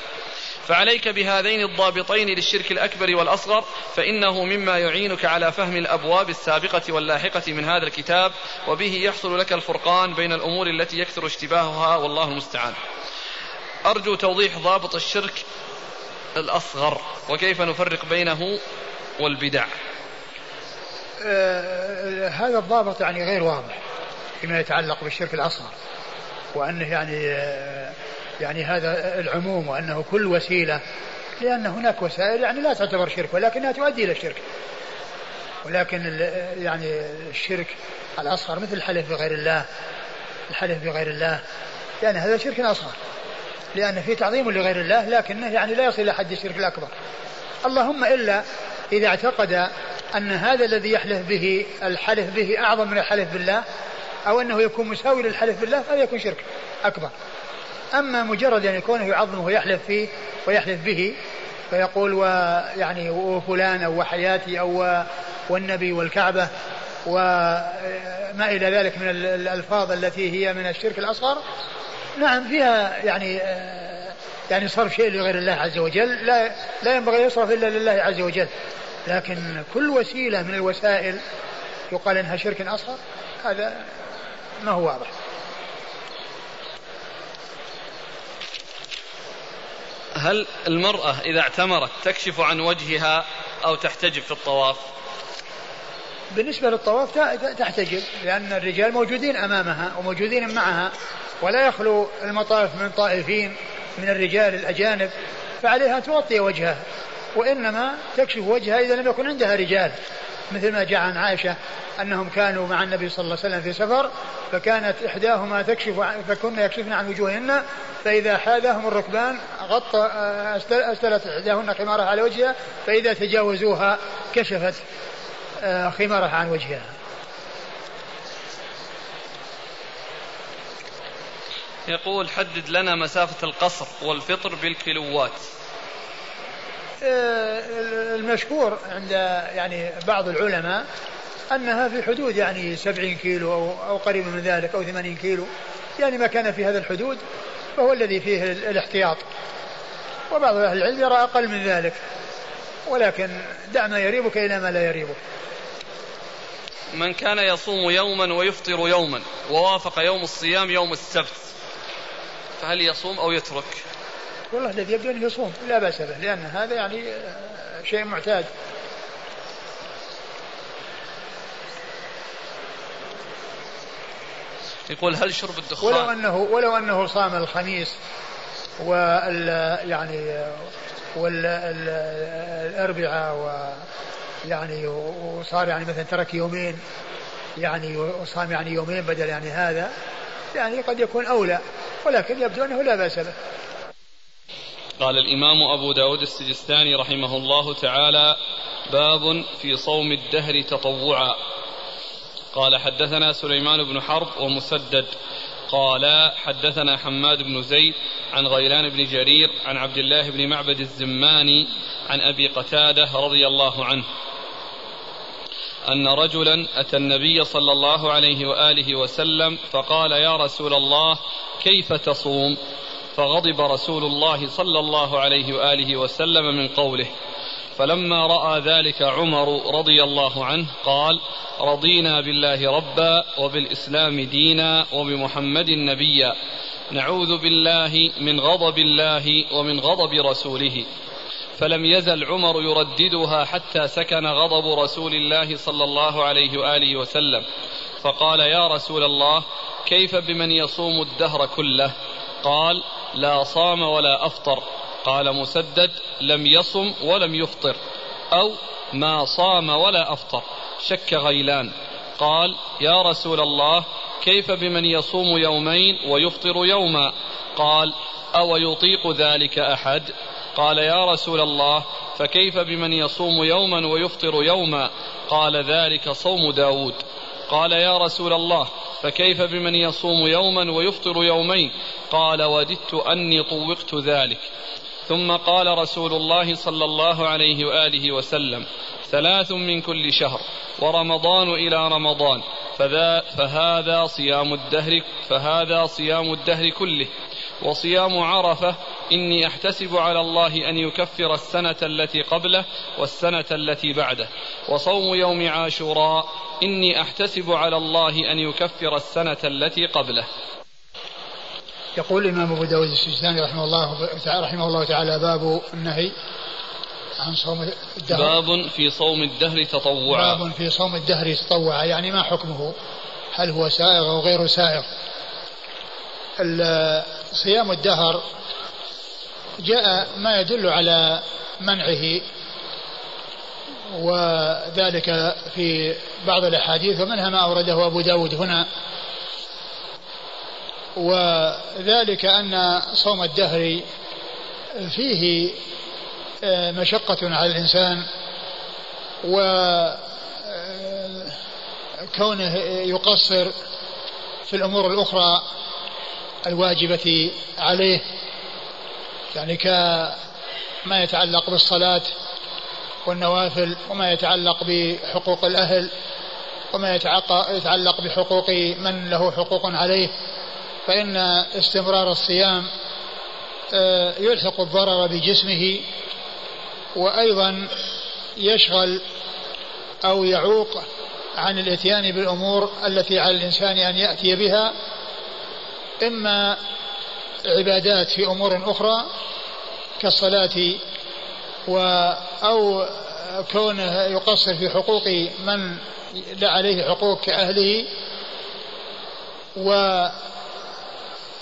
فعليك بهذين الضابطين للشرك الأكبر والأصغر فإنه مما يعينك على فهم الأبواب السابقة واللاحقة من هذا الكتاب وبه يحصل لك الفرقان بين الأمور التي يكثر اشتباهها والله المستعان. أرجو توضيح ضابط الشرك الأصغر وكيف نفرق بينه والبدع. آه هذا الضابط يعني غير واضح فيما يتعلق بالشرك الأصغر وأنه يعني آه يعني هذا العموم وأنه كل وسيلة لأن هناك وسائل يعني لا تعتبر شرك ولكنها تؤدي إلى الشرك. ولكن يعني الشرك الأصغر مثل الحلف بغير الله الحلف بغير الله يعني هذا شرك أصغر. لأن في تعظيم لغير الله لكنه يعني لا يصل إلى حد الشرك الأكبر. اللهم إلا إذا اعتقد أن هذا الذي يحلف به الحلف به أعظم من الحلف بالله أو أنه يكون مساوي للحلف بالله فهذا يكون شرك أكبر. أما مجرد أن يكونه يعظمه ويحلف فيه ويحلف به فيقول ويعني وفلان أو وحياتي أو والنبي والكعبة وما إلى ذلك من الألفاظ التي هي من الشرك الأصغر نعم فيها يعني آه، يعني صرف شيء لغير الله عز وجل. لا لا ينبغي يصرف إلا لله عز وجل. لكن كل وسيلة من الوسائل يقال إنها شرك أصغر هذا ما هو واضح. هل المرأة إذا اعتمرت تكشف عن وجهها أو تحتجب في الطواف؟ بالنسبة للطواف تحتجب لأن الرجال موجودين أمامها وموجودين معها. ولا يخلو المطاف من طائفين من الرجال الأجانب فعليها تغطي وجهها وإنما تكشف وجهها إذا لم يكن عندها رجال. مثل ما جاء عن عائشة أنهم كانوا مع النبي صلى الله عليه وسلم في سفر فكانت إحداهما تكشف فكن يكشفن عن وجوههن فإذا حاذاهم الركبان غطى أستلت إحداهن خمارها على وجهها فإذا تجاوزوها كشفت آه، خمارها عن وجهها. يقول حدد لنا مسافة القصر والفطر بالكيلوات. آه، المشهور عند يعني بعض العلماء أنها في حدود يعني 70 كيلو أو, أو قريب من ذلك أو 80 كيلو. يعني ما كان في هذا الحدود فهو الذي فيه الاحتياط. وبعض أهل العلم يرى أقل من ذلك. ولكن دع ما يريبك إلى ما لا يريبك. من كان يصوم يوما ويفطر يوما ووافق يوم الصيام يوم السبت. فهل يصوم أو يترك؟ والله الذي يبدو أنه يصوم لا بأس به لأن هذا يعني شيء معتاد. يقول هل شرب الدخان؟ ولو أنه ولو أنه صام الخميس وال يعني والاربعاء و يعني وصار يعني مثلا ترك يومين يعني وصام يعني يومين بدل يعني هذا يعني قد يكون أولى. ولكن يبدو أنه لا بأس به. قال الإمام أبو داود السجستاني رحمه الله تعالى باب في صوم الدهر تطوعا. قال حدثنا سليمان بن حرب ومسدد. قال حدثنا حماد بن زيد عن غيلان بن جرير عن عبد الله بن معبد الزماني عن أبي قتادة رضي الله عنه. أن رجلا أتى النبي صلى الله عليه وآله وسلم فقال يا رسول الله كيف تصوم؟ فغضب رسول الله صلى الله عليه وآله وسلم من قوله. فلما رأى ذلك عمر رضي الله عنه قال رضينا بالله ربا وبالإسلام دينا وبمحمد نبيا نعوذ بالله من غضب الله ومن غضب رسوله. فلم يزل عمر يرددها حتى سكن غضب رسول الله صلى الله عليه وآله وسلم. فقال يا رسول الله كيف بمن يصوم الدهر كله؟ قال لا صام ولا أفطر. قال مسدد لم يصم ولم يفطر. أو ما صام ولا أفطر. شك غيلان. قال يا رسول الله كيف بمن يصوم يومين ويفطر يوما؟ قال أو يطيق ذلك أحد؟ قال يا رسول الله فكيف بمن يصوم يوما ويفطر يوما؟ قال ذلك صوم داود. قال يا رسول الله فكيف بمن يصوم يوما ويفطر يومين؟ قال وددت أني طوقت ذلك. ثم قال رسول الله صلى الله عليه وآله وسلم ثلاث من كل شهر ورمضان إلى رمضان. فذا فهذا صيام الدهر فهذا صيام الدهر كله. وصيام عرفة إني أحتسب على الله أن يكفر السنة التي قبله والسنة التي بعده. وصوم يوم عاشوراء إني أحتسب على الله أن يكفر السنة التي قبله. يقول الإمام أبو داود السجستاني رحمه الله رحمه الله تعالى باب النهي عن صوم الدهر. باب في صوم الدهر تطوعا. باب في صوم الدهر تطوعا يعني ما حكمه؟ هل هو سائغ أو غير سائغ؟ صيام الدهر جاء ما يدل على منعه وذلك في بعض الأحاديث ومنها ما أورده أبو داود هنا. وذلك أن صوم الدهر فيه آه، مشقة على الإنسان وكونه يقصر في الأمور الأخرى. الواجبة عليه يعني كما يتعلق بالصلاة والنوافل وما يتعلق بحقوق الأهل وما يتعلق بحقوق من له حقوق عليه فإن استمرار الصيام آه، يلحق الضرر بجسمه وأيضا يشغل أو يعوق عن الإتيان بالأمور التي على الإنسان أن يأتي بها إما عبادات في أمور أخرى كالصلاة و أو كونه يقصر في حقوق من لا عليه حقوق كأهله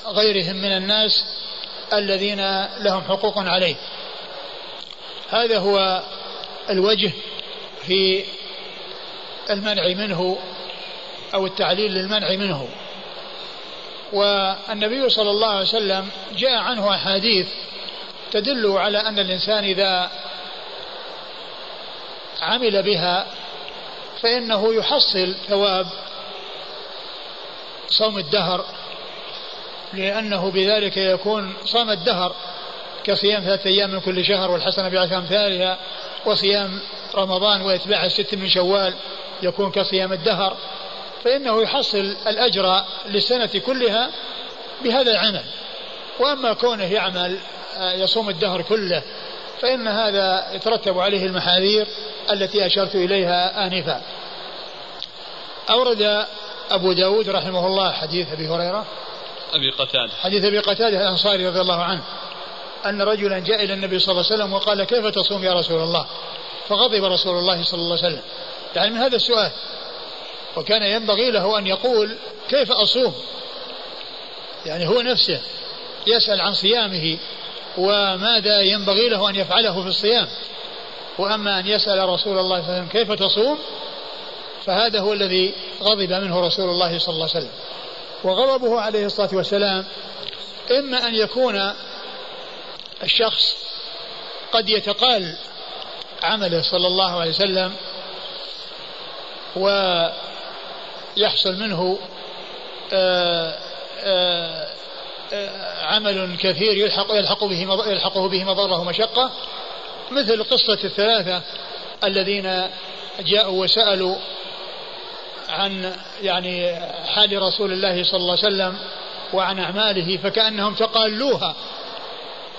وغيرهم من الناس الذين لهم حقوق عليه. هذا هو الوجه في المنع منه أو التعليل للمنع منه. والنبي صلى الله عليه وسلم جاء عنه أحاديث تدل على أن الإنسان إذا عمل بها فإنه يحصل ثواب صوم الدهر لأنه بذلك يكون صام الدهر كصيام ثلاثة أيام من كل شهر والحسنة بعشر أمثالها وصيام رمضان وإتباع الست من شوال يكون كصيام الدهر. فإنه يحصل الأجر للسنة كلها بهذا العمل. وأما كونه يعمل آه، يصوم الدهر كله فإن هذا يترتب عليه المحاذير التي أشرت إليها آنفا. أورد أبو داود رحمه الله حديث أبي هريرة. أبي قتادة. حديث أبي قتادة الأنصاري رضي الله عنه أن رجلا جاء إلى النبي صلى الله عليه وسلم وقال كيف تصوم يا رسول الله؟ فغضب رسول الله صلى الله عليه وسلم. يعني من هذا السؤال وكان ينبغي له أن يقول كيف أصوم؟ يعني هو نفسه يسأل عن صيامه وماذا ينبغي له أن يفعله في الصيام. وأما أن يسأل رسول الله صلى الله عليه وسلم كيف تصوم فهذا هو الذي غضب منه رسول الله صلى الله عليه وسلم. وغضبه عليه الصلاة والسلام إما أن يكون الشخص قد يتقال عمله صلى الله عليه وسلم ويحصل منه آآ آآ عمل كثير يلحق يلحق به يلحقه به مضره ومشقة مثل قصة الثلاثة الذين جاءوا وسألوا عن يعني حال رسول الله صلى الله عليه وسلم وعن أعماله فكأنهم تقالوها.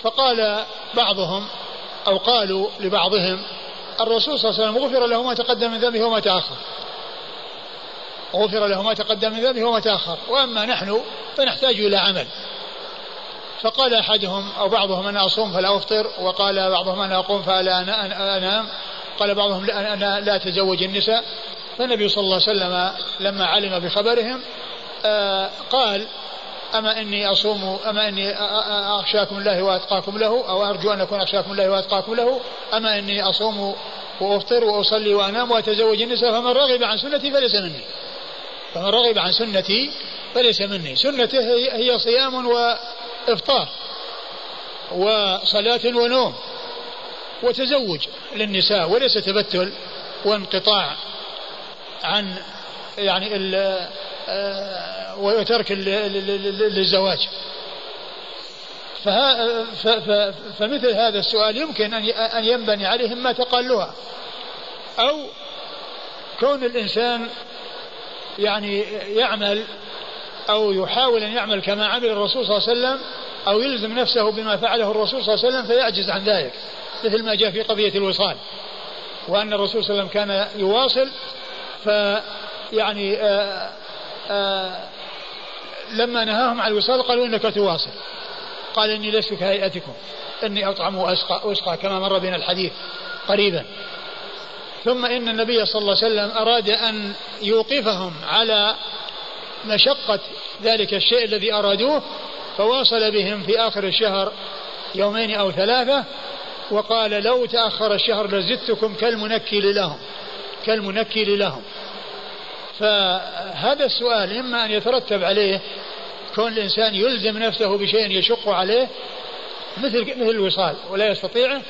فقال بعضهم أو قالوا لبعضهم الرسول صلى الله عليه وسلم غفر له ما تقدم من ذنبه وما تأخر. غفر له ما تقدم من ذنبه وما تأخر. وأما نحن فنحتاج إلى عمل. فقال أحدهم أو بعضهم أنا أصوم فلا أفطر وقال بعضهم أنا أقوم فلا أنام. قال بعضهم أنا لا أتزوج النساء. فالنبي صلى الله عليه وسلم لما علم بخبرهم آه، قال أما إني أصوم أما إني أخشاكم الله وأتقاكم له أو أرجو أن أكون أخشاكم الله وأتقاكم له أما إني أصوم وأفطر وأصلي وأنام وأتزوج النساء فمن رغب عن سنتي فليس مني. فمن رغب عن سنتي فليس مني. سنته هي صيام وإفطار وصلاة ونوم وتزوج للنساء وليس تبتل وانقطاع عن يعني آه، وترك للزواج. فمثل هذا السؤال يمكن أن ينبني عليه ما تقالها أو كون الإنسان يعني يعمل أو يحاول أن يعمل كما عمل الرسول صلى الله عليه وسلم أو يلزم نفسه بما فعله الرسول صلى الله عليه وسلم فيعجز عن ذلك مثل ما جاء في قضية الوصال. وأن الرسول صلى الله عليه وسلم كان يواصل فيعني آآ آآ لما نهاهم عن الوصال قالوا إنك تواصل. قال إني لست كهيئتكم إني أطعم وأسقى كما مر بنا الحديث قريبا. ثم إن النبي صلى الله عليه وسلم أراد أن يوقفهم على مشقة ذلك الشيء الذي أرادوه فواصل بهم في آخر الشهر يومين أو ثلاثة وقال لو تأخر الشهر لزدتكم كالمنكل لهم كالمنكل لهم فهذا السؤال إما أن يترتب عليه كون الإنسان يلزم نفسه بشيء يشق عليه مثل مثل الوصال ولا يستطيعه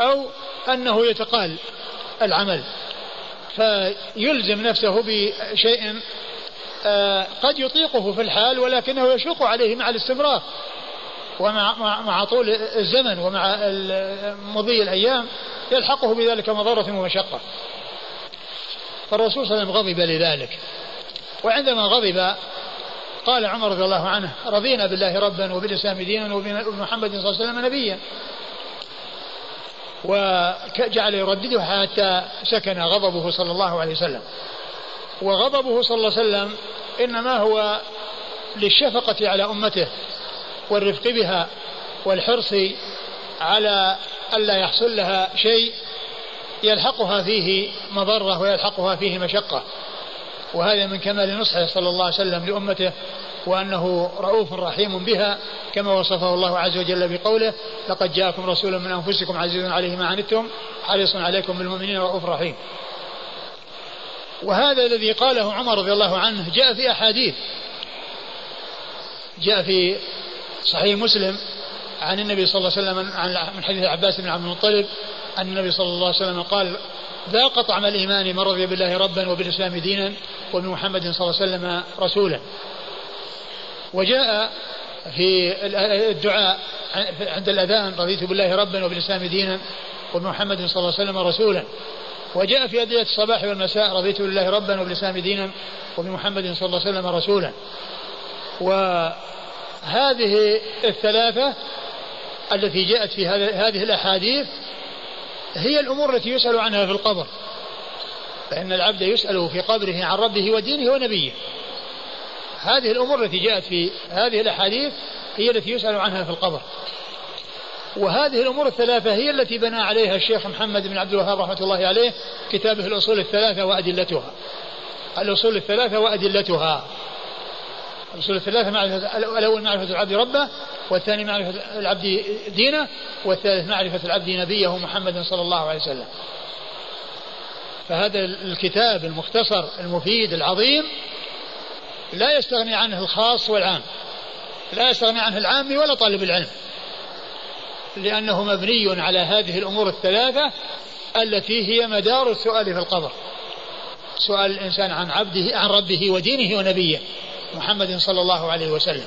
أو أنه يتقال العمل. فيلزم نفسه بشيء آه، قد يطيقه في الحال ولكنه يشق عليه مع الاستمرار ومع مع طول الزمن ومع مضي الأيام يلحقه بذلك مضرة ومشقة. فالرسول صلى الله عليه وسلم غضب لذلك. وعندما غضب قال عمر رضي الله عنه رضينا بالله ربا وبالإسلام دينا وبمحمد صلى الله عليه وسلم نبيا. وجعل يردده حتى سكن غضبه صلى الله عليه وسلم. وغضبه صلى الله عليه وسلم إنما هو للشفقة على أمته والرفق بها والحرص على ألا يحصل لها شيء يلحقها فيه مضرة ويلحقها فيه مشقة. وهذا من كمال نصحه صلى الله عليه وسلم لأمته وأنه رؤوف رحيم بها كما وصفه الله عز وجل بقوله لقد جاءكم رسول من أنفسكم عزيز عليه ما عنتم حريص عليكم بالمؤمنين رؤوف رحيم. وهذا الذي قاله عمر رضي الله عنه جاء في أحاديث. جاء في صحيح مسلم عن النبي صلى الله عليه وسلم عن من حديث عباس بن عبد المطلب أن النبي صلى الله عليه وسلم قال ذاق طعم الإيمان من رضي بالله ربا وبالإسلام دينا وبمحمد صلى الله عليه وسلم رسولا. وجاء في الدعاء عند الأذان رضيت بالله ربا وبالإسلام دينا وبمحمد صلى الله عليه وسلم رسولا وجاء في أدعية الصباح والمساء رضيت بالله ربا وبالإسلام دينا وبمحمد صلى الله عليه وسلم رسولا وهذه الثلاثة التي جاءت في هذه الأحاديث هي الأمور التي يسأل عنها في القبر. فإن العبد يسأل في قبره عن ربه ودينه ونبيه. هذه الأمور التي جاءت في هذه الأحاديث هي التي يسأل عنها في القبر. وهذه الأمور الثلاثة هي التي بنى عليها الشيخ محمد بن عبد الوهاب رحمة الله عليه كتابه الأصول الثلاثة وأدلتها. الأصول الثلاثة وأدلتها. الأصول الثلاثة معرفة الأول معرفة العبد ربه والثاني معرفة العبد دينه والثالث معرفة العبد نبيه محمد صلى الله عليه وسلم. فهذا الكتاب المختصر المفيد العظيم لا يستغني عنه الخاص والعام. لا يستغني عنه العام ولا طالب العلم. لأنه مبني على هذه الأمور الثلاثة التي هي مدار السؤال في القبر. سؤال الإنسان عن عبده عن ربه ودينه ونبيه محمد صلى الله عليه وسلم.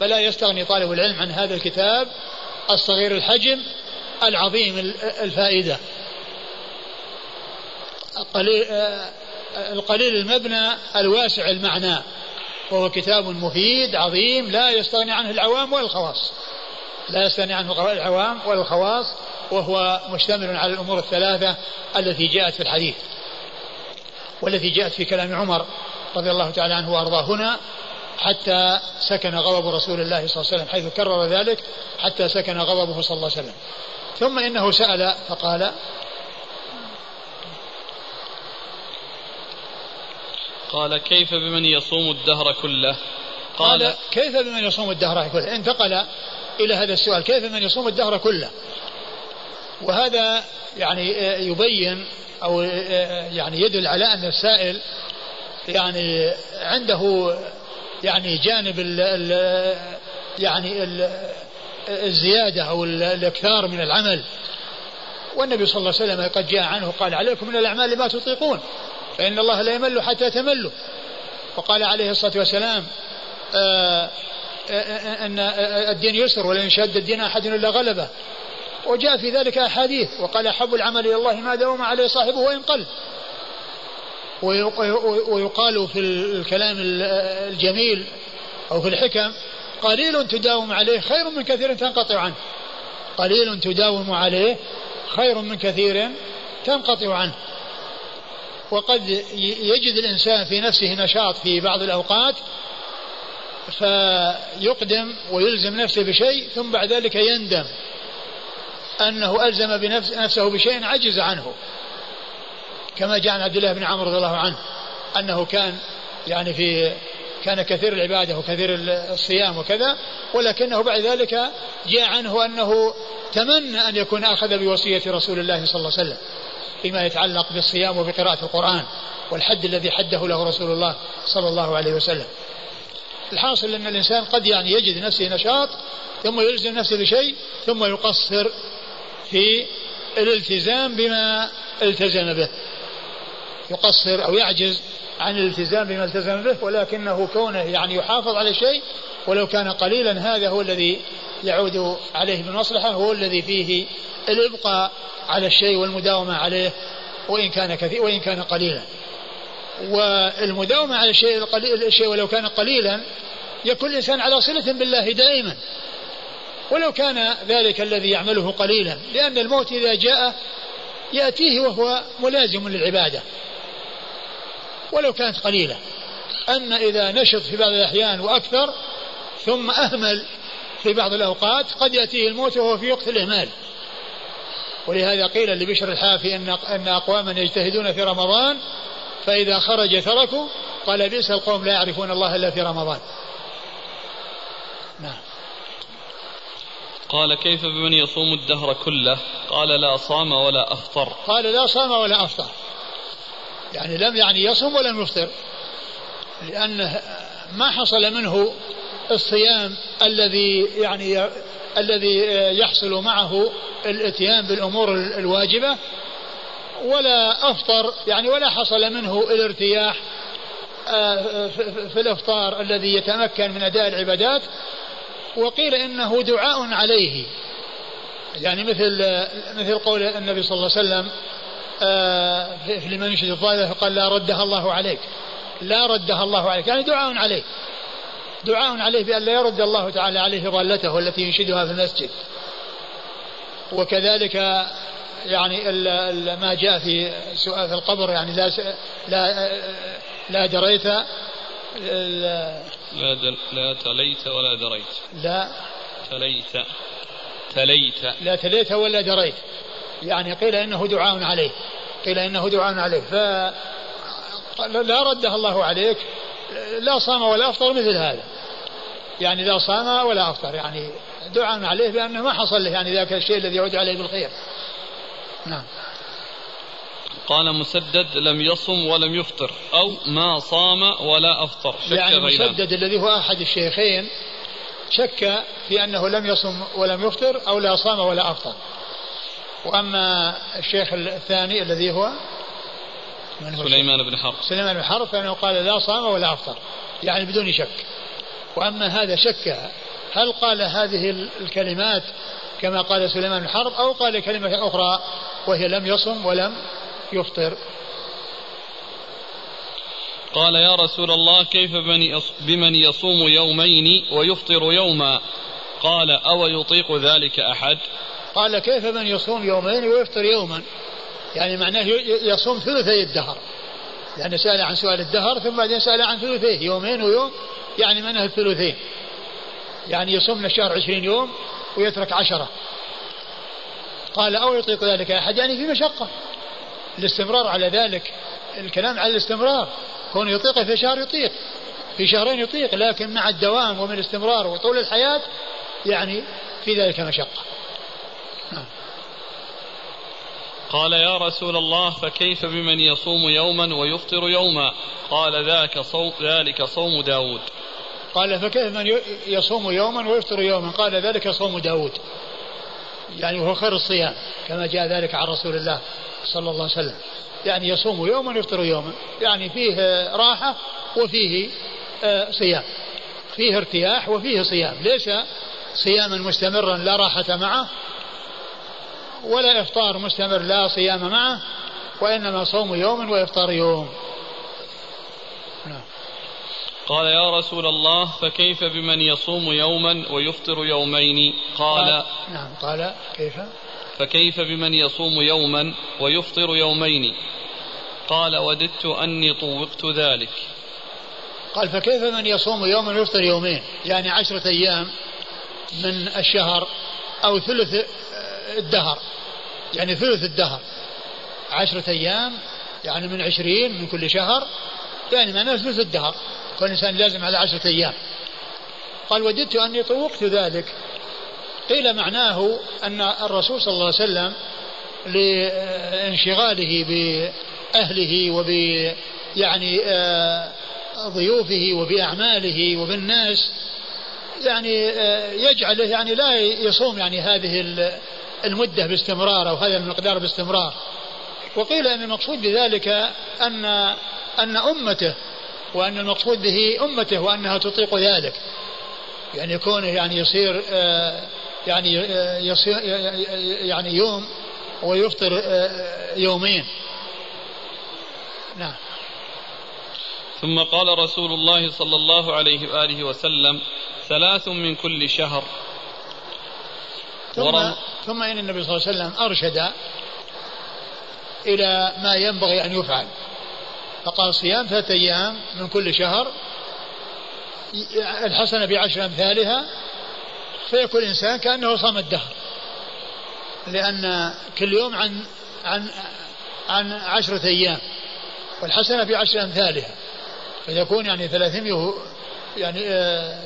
فلا يستغني طالب العلم عن هذا الكتاب الصغير الحجم العظيم الفائدة. القليل, القليل المبنى الواسع المعنى. وهو كتاب مفيد عظيم لا يستغني عنه العوام ولا الخواص. لا يستغني عنه العوام ولا الخواص. وهو مشتمل على الأمور الثلاثة التي جاءت في الحديث. والتي جاءت في كلام عمر رضي الله تعالى عنه وأرضاه هنا حتى سكن غضب رسول الله صلى الله عليه وسلم حيث كرر ذلك حتى سكن غضبه صلى الله عليه وسلم. ثم إنه سأل فقال قال كيف بمن يصوم الدهر كله؟ قال, قال كيف بمن يصوم الدهر كله؟ انتقل إلى هذا السؤال كيف بمن يصوم الدهر كله؟ وهذا يعني يبين أو يعني يدل على أن السائل يعني عنده يعني جانب ال ال يعني ال الزيادة أو الإكثار من العمل. والنبي صلى الله عليه وسلم قد جاء عنه قال عليكم من الأعمال ما تطيقون. فإن الله لا يمل حتى تملوا وقال عليه الصلاة والسلام آآ آآ أن الدين يسر ولن يشد الدين أحد إلا غلبه. وجاء في ذلك أحاديث وقال أحب العمل إلى الله ما داوم عليه صاحبه وإن قل. ويقال في الكلام الجميل أو في الحكم قليل تداوم عليه خير من كثير تنقطع عنه. قليل تداوم عليه خير من كثير تنقطع عنه. وقد يجد الإنسان في نفسه نشاط في بعض الأوقات فيقدم ويلزم نفسه بشيء ثم بعد ذلك يندم أنه ألزم بنفسه بشيء عجز عنه. كما جاء عن عبد الله بن عمرو رضي الله عنه أنه كان يعني في كان كثير العبادة وكثير الصيام وكذا ولكنه بعد ذلك جاء عنه أنه تمنى أن يكون أخذ بوصية رسول الله صلى الله عليه وسلم. فيما يتعلق بالصيام وبقراءة القرآن والحد الذي حده له رسول الله صلى الله عليه وسلم. الحاصل أن الإنسان قد يعني يجد نفسه نشاط ثم يلزم نفسه بشيء ثم يقصر في الالتزام بما التزم به. يقصر أو يعجز عن الالتزام بما التزم به ولكنه كونه يعني يحافظ على شيء ولو كان قليلا هذا هو الذي يعود عليه بالمصلحة هو الذي فيه الإبقاء على الشيء والمداومة عليه وإن كان كثير وإن كان قليلا. والمداومة على الشيء القليل الشيء ولو كان قليلا يكون الإنسان على صلة بالله دائما. ولو كان ذلك الذي يعمله قليلا لأن الموت إذا جاء يأتيه وهو ملازم للعبادة. ولو كانت قليلة. أما إذا نشط في بعض الأحيان وأكثر ثم أهمل في بعض الأوقات قد يأتيه الموت وهو في وقت الإهمال. ولهذا قيل لبشر الحافي أن أن أقواما يجتهدون في رمضان فإذا خرج تركوا قال بئس القوم لا يعرفون الله إلا في رمضان. نعم. قال كيف بمن يصوم الدهر كله؟ قال لا صام ولا أفطر. قال لا صام ولا أفطر. يعني لم يعني يصوم ولم يفطر لأنه ما حصل منه الصيام الذي يعني الذي يحصل معه الاتيان بالأمور الواجبة ولا أفطر يعني ولا حصل منه الارتياح آه، في الإفطار الذي يتمكن من أداء العبادات. وقيل إنه دعاء عليه يعني مثل مثل قول النبي صلى الله عليه وسلم آه، لمن يشهد الضالة فقال لا ردها الله عليك. لا ردها الله عليك. يعني دعاء عليه. دعاء عليه بأن لا يرد الله تعالى عليه ضالته التي ينشدها في المسجد. وكذلك يعني ما جاء في سؤال في القبر يعني لا لا لا دريت لا لا, لا تليت ولا دريت. لا. تليت. تليت. لا تليت ولا دريت. يعني قيل إنه دعاء عليه. قيل إنه دعاء عليه. ف لا ردها الله عليك. لا صام ولا أفطر مثل هذا. يعني لا صام ولا أفطر. يعني دعاء عليه بأنه ما حصل له يعني ذاك الشيء الذي يعود عليه بالخير. نعم. قال مسدد لم يصم ولم يفطر أو ما صام ولا أفطر. شك يعني مسدد الذي هو أحد الشيخين شك في أنه لم يصم ولم يفطر أو لا صام ولا أفطر. وأما الشيخ الثاني الذي هو سليمان بن حرب. سليمان بن حرب فإنه قال لا صام ولا أفطر يعني بدون شك. وأما هذا شك هل قال هذه الكلمات كما قال سليمان بن حرب أو قال كلمة أخرى وهي لم يصم ولم يفطر؟ قال يا رسول الله كيف بمن يصوم يومين ويفطر يوما؟ قال أو يطيق ذلك أحد؟ قال كيف من يصوم يومين ويفطر يوما؟ يعني معناه يصوم ثلثي الدهر. يعني سأل عن سؤال الدهر ثم بعدين سأل عن ثلثيه يومين ويوم يعني منه الثلثين. يعني يصوم من الشهر عشرين يوم ويترك عشرة. قال أو يطيق ذلك أحد؟ يعني في مشقة. الاستمرار على ذلك الكلام على الاستمرار. كون يطيق في شهر يطيق في شهرين يطيق لكن مع الدوام ومن الاستمرار وطول الحياة يعني في ذلك مشقة نعم. قال يا رسول الله فكيف بمن يصوم يوما ويفطر يوما؟ قال ذاك صوم ذلك صوم داود. قال فكيف من يصوم يوما ويفطر يوما؟ قال ذلك صوم داود. يعني وهو خير الصيام كما جاء ذلك عن رسول الله صلى الله عليه وسلم. يعني يصوم يوما ويفطر يوما. يعني فيه راحة وفيه آه، صيام. فيه ارتياح وفيه صيام. ليس صياما مستمرا لا راحة معه ولا إفطار مستمر لا صيام معه وإنما صوم يوم وإفطار يوم. نعم. قال يا رسول الله فكيف بمن يصوم يوما ويفطر يومين؟ قال نعم قال كيف؟ فكيف بمن يصوم يوما ويفطر يومين؟ قال وددت أني طوقت ذلك. قال فكيف من يصوم يوما ويفطر يومين؟ يعني عشرة أيام من الشهر أو ثلث الدهر. يعني ثلث الدهر. عشرة أيام يعني من عشرين من كل شهر. يعني معناه ثلث الدهر. كل إنسان لازم على عشرة أيام. قال وددت أني طوقت ذلك. قيل معناه أن الرسول صلى الله عليه وسلم لانشغاله بأهله وب يعني آه، ضيوفه وبأعماله وبالناس يعني آه، يجعله يعني لا يصوم يعني هذه المدة باستمرار أو هذا المقدار باستمرار. وقيل أن المقصود بذلك أن أن أمته وأن المقصود به أمته وأنها تطيق ذلك. يعني كونه يعني يصير آه، يعني آه، يصير يعني يوم ويفطر آه، يومين. نعم. ثم قال رسول الله صلى الله عليه وآله وسلم ثلاث من كل شهر. ثم, ثم إن النبي صلى الله عليه وسلم أرشد إلى ما ينبغي أن يفعل. فقال صيام ثلاثة أيام من كل شهر. الحسنة بعشر أمثالها. فيكون الإنسان كأنه صام الدهر. لأن كل يوم عن عن عن عشرة أيام. والحسنة بعشر أمثالها. فيكون يعني ثلاثمية يعني آآ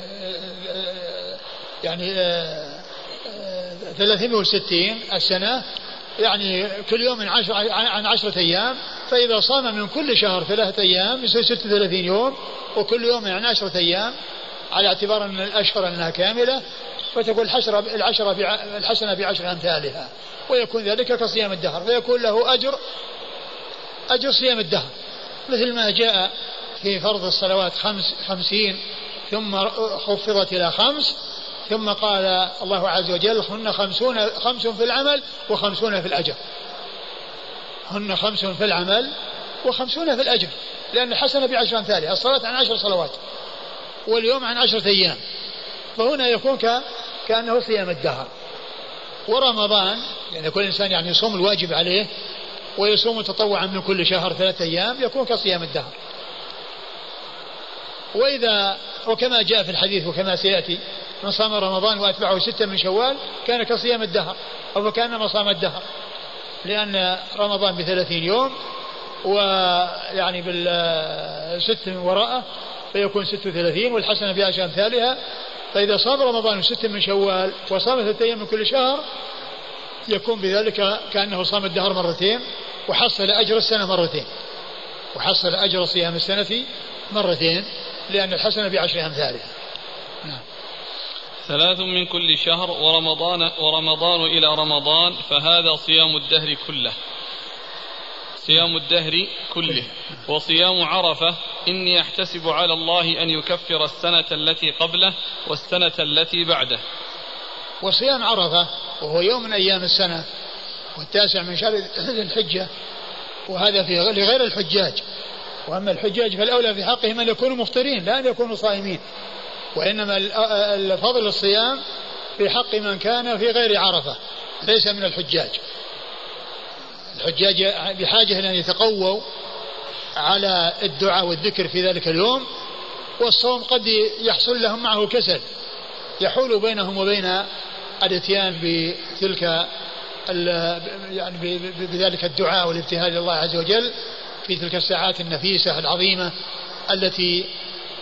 يعني آآ 360 السنة يعني كل يوم عن عشرة, عن عشرة أيام فإذا صام من كل شهر ثلاثة أيام يصير 36 يوم وكل يوم عن عشرة أيام على اعتبار أن الأشهر أنها كاملة فتكون الحسرة العشرة الحسنة بعشر أمثالها ويكون ذلك كصيام الدهر فيكون له أجر أجر صيام الدهر. مثل ما جاء في فرض الصلوات خمس خمسين ثم خفضت إلى خمس ثم قال الله عز وجل هن خمسون خمس في العمل وخمسون في الأجر. هن خمس في العمل وخمسون في الأجر. لأن الحسنة بعشر أمثالها الصلاة عن عشر صلوات واليوم عن عشرة أيام. فهنا يكون كأنه صيام الدهر. ورمضان يعني كل إنسان يعني يصوم الواجب عليه ويصوم تطوعا من كل شهر ثلاثة أيام يكون كصيام الدهر. وإذا وكما جاء في الحديث وكما سيأتي من صام رمضان وأتبعه ستة من شوال كان كصيام الدهر أو كأنما صام الدهر. لأن رمضان بثلاثين يوم ويعني بالست من وراءه فيكون ست وثلاثين والحسنة بعشر أمثالها. فإذا صام رمضان ست من شوال وصام ثلاثة أيام من كل شهر يكون بذلك كأنه صام الدهر مرتين وحصل أجر السنة مرتين. وحصل أجر صيام السنة مرتين لأن الحسنة بعشر أمثالها. ثلاث من كل شهر ورمضان ورمضان إلى رمضان فهذا صيام الدهر كله. صيام الدهر كله. وصيام عرفة إني أحتسب على الله أن يكفر السنة التي قبله والسنة التي بعده. وصيام عرفة وهو يوم من أيام السنة والتاسع من شهر الحجة وهذا في لغير الحجاج. وأما الحجاج فالأولى في حقهم أن يكونوا مفطرين لا أن يكونوا صائمين. وإنما الفضل الصيام في حق من كان في غير عرفة ليس من الحجاج. الحجاج بحاجة أن يتقووا على الدعاء والذكر في ذلك اليوم والصوم قد يحصل لهم معه كسل يحول بينهم وبين الإتيان بتلك يعني بذلك الدعاء والابتهال لله عز وجل في تلك الساعات النفيسة العظيمة التي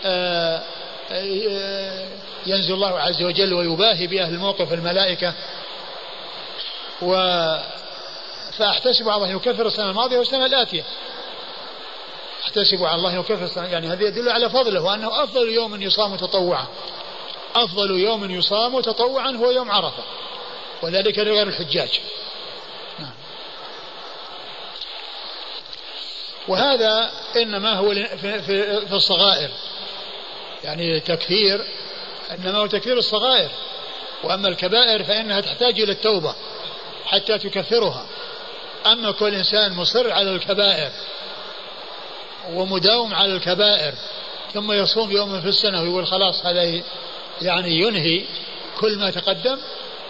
آه، ينزل الله عز وجل ويباهي بأهل الموقف الملائكة. و فأحتسب على الله يكفر السنة الماضية والسنة الآتية. أحتسب على الله يكفر السنة يعني هذا يدل على فضله وأنه أفضل يوم يصام تطوعا. أفضل يوم يصام تطوعا هو يوم عرفة وذلك لغير الحجاج. نعم. وهذا إنما هو في الصغائر. يعني تكفير إنما هو تكفير الصغائر. وأما الكبائر فإنها تحتاج إلى التوبة حتى تكفرها. أما كل إنسان مصر على الكبائر ومداوم على الكبائر ثم يصوم يوما في السنة ويقول خلاص هذا يعني ينهي كل ما تقدم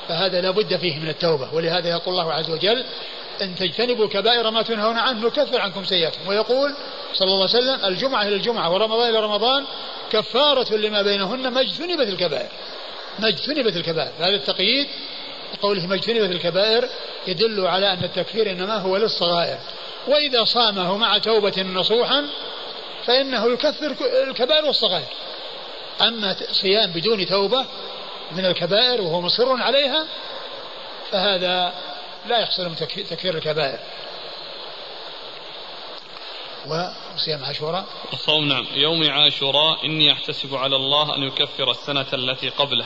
فهذا لا بد فيه من التوبة. ولهذا يقول الله عز وجل إن تجتنبوا كبائر ما تنهون عنه نكفر عنكم سيئاتكم. ويقول صلى الله عليه وسلم الجمعة إلى الجمعة ورمضان إلى رمضان كفارة لما بينهن ما اجتنبت الكبائر. ما اجتنبت الكبائر. هذا التقييد قوله ما اجتنبت الكبائر يدل على أن التكفير إنما هو للصغائر. وإذا صامه مع توبة نصوحا فإنه يكفر الكبائر والصغائر. أما صيام بدون توبة من الكبائر وهو مصر عليها فهذا لا يحصل من تكفير الكبائر. وصيام عاشوراء. الصوم نعم. يوم عاشوراء إني أحتسب على الله أن يكفر السنة التي قبله.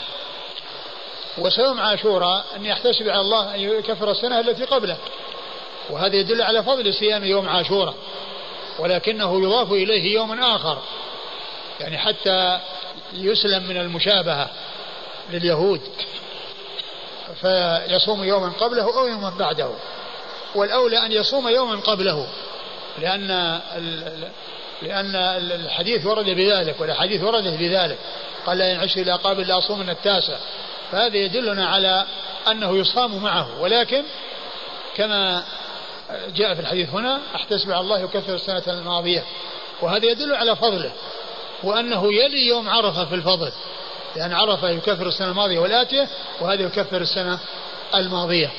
وصوم عاشوراء أني أحتسب على الله أن يكفر السنة التي قبله. وهذا يدل على فضل صيام يوم عاشوراء. ولكنه يضاف إليه يوم آخر. يعني حتى يسلم من المشابهة لليهود. فيصوم يوما قبله أو يوما بعده. والأولى أن يصوم يوما قبله لأن لأن الحديث ورد بذلك والأحاديث وردت بذلك. قال لا ينعش إلى قابل لا أصوم من التاسع. فهذا يدلنا على أنه يصام معه. ولكن كما جاء في الحديث هنا احتسب على الله يكفر السنة الماضية. وهذا يدل على فضله وأنه يلي يوم عرفة في الفضل. لأن عرفة يكفر السنة الماضية والآتية وهذا يكفر السنة الماضية.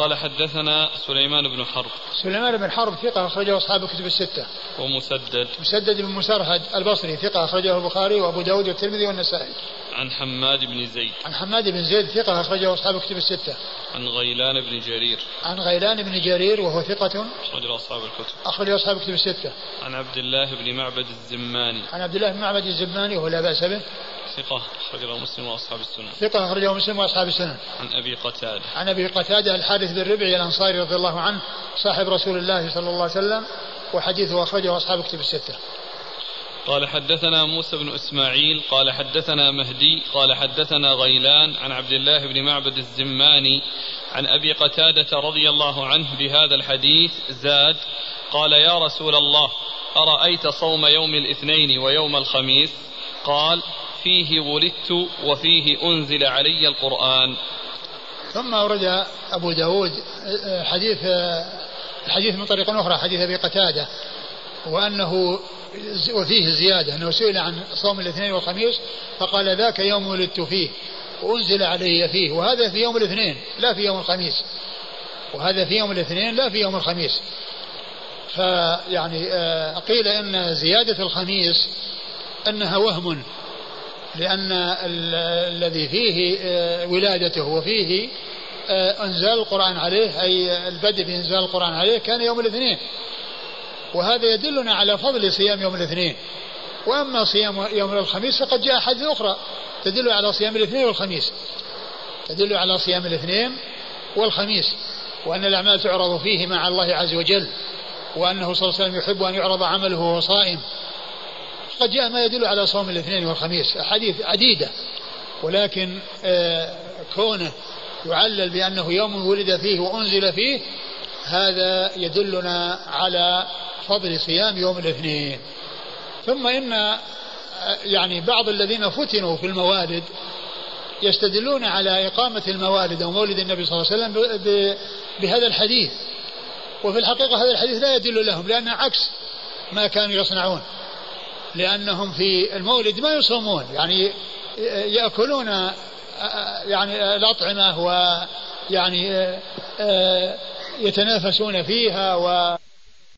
قال حدثنا سليمان بن حرب. سليمان بن حرب ثقة أخرجه أصحاب الكتب الستة. ومسدد. مسدد بن مسرهد البصري ثقة أخرجه البخاري وأبو داود والترمذي والنسائي. عن حماد بن زيد. عن حماد بن زيد ثقة أخرجه أصحاب الكتب الستة. عن غيلان بن جرير. عن غيلان بن جرير وهو ثقة أخرجه أصحاب الكتب. أخرجه أصحاب الكتب الستة. عن عبد الله بن معبد الزماني. عن عبد الله بن معبد الزباني وهو لا بأس به. ثقة أخرجه مسلم وأصحاب السنن. ثقة أخرجه مسلم وأصحاب السنن. عن أبي قتادة. عن أبي قتادة الحارث بن ربعي الأنصاري رضي الله عنه صاحب رسول الله صلى الله عليه وسلم وحديثه أخرجه أصحاب كتب الستة. قال حدثنا موسى بن إسماعيل قال حدثنا مهدي قال حدثنا غيلان عن عبد الله بن معبد الزماني عن أبي قتادة رضي الله عنه بهذا الحديث زاد قال يا رسول الله أرأيت صوم يوم الاثنين ويوم الخميس؟ قال فيه ولدت وفيه أنزل علي القرآن. ثم أورد أبو داود حديث الحديث من طريق أخرى حديث أبي قتادة وأنه وفيه زيادة أنه سئل عن صوم الاثنين والخميس فقال ذاك يوم ولدت فيه وأنزل علي فيه وهذا في يوم الاثنين لا في يوم الخميس. وهذا في يوم الاثنين لا في يوم الخميس. فيعني آه، قيل إن زيادة الخميس أنها وهم. لأن الذي فيه آه، ولادته وفيه آه، أنزال القرآن عليه أي البدء بانزال القرآن عليه كان يوم الاثنين. وهذا يدلنا على فضل صيام يوم الاثنين. وأما صيام يوم الخميس فقد جاء حديث أخرى تدل على صيام الاثنين والخميس. تدل على صيام الاثنين والخميس. وأن الأعمال تعرض فيه مع الله عز وجل. وأنه صلى الله عليه وسلم يحب أن يعرض عمله وهو صائم قد جاء ما يدل على صوم الاثنين والخميس. احاديث عديدة. ولكن آه كونه يعلل بأنه يوم ولد فيه وأنزل فيه هذا يدلنا على فضل صيام يوم الاثنين. ثم إن يعني بعض الذين فتنوا في الموالد يستدلون على إقامة الموالد أو مولد النبي صلى الله عليه وسلم بهذا الحديث. وفي الحقيقة هذا الحديث لا يدل لهم لأنه عكس ما كانوا يصنعون. لأنهم في المولد ما يصومون يعني يأكلون يعني الأطعمة ويعني يتنافسون فيها و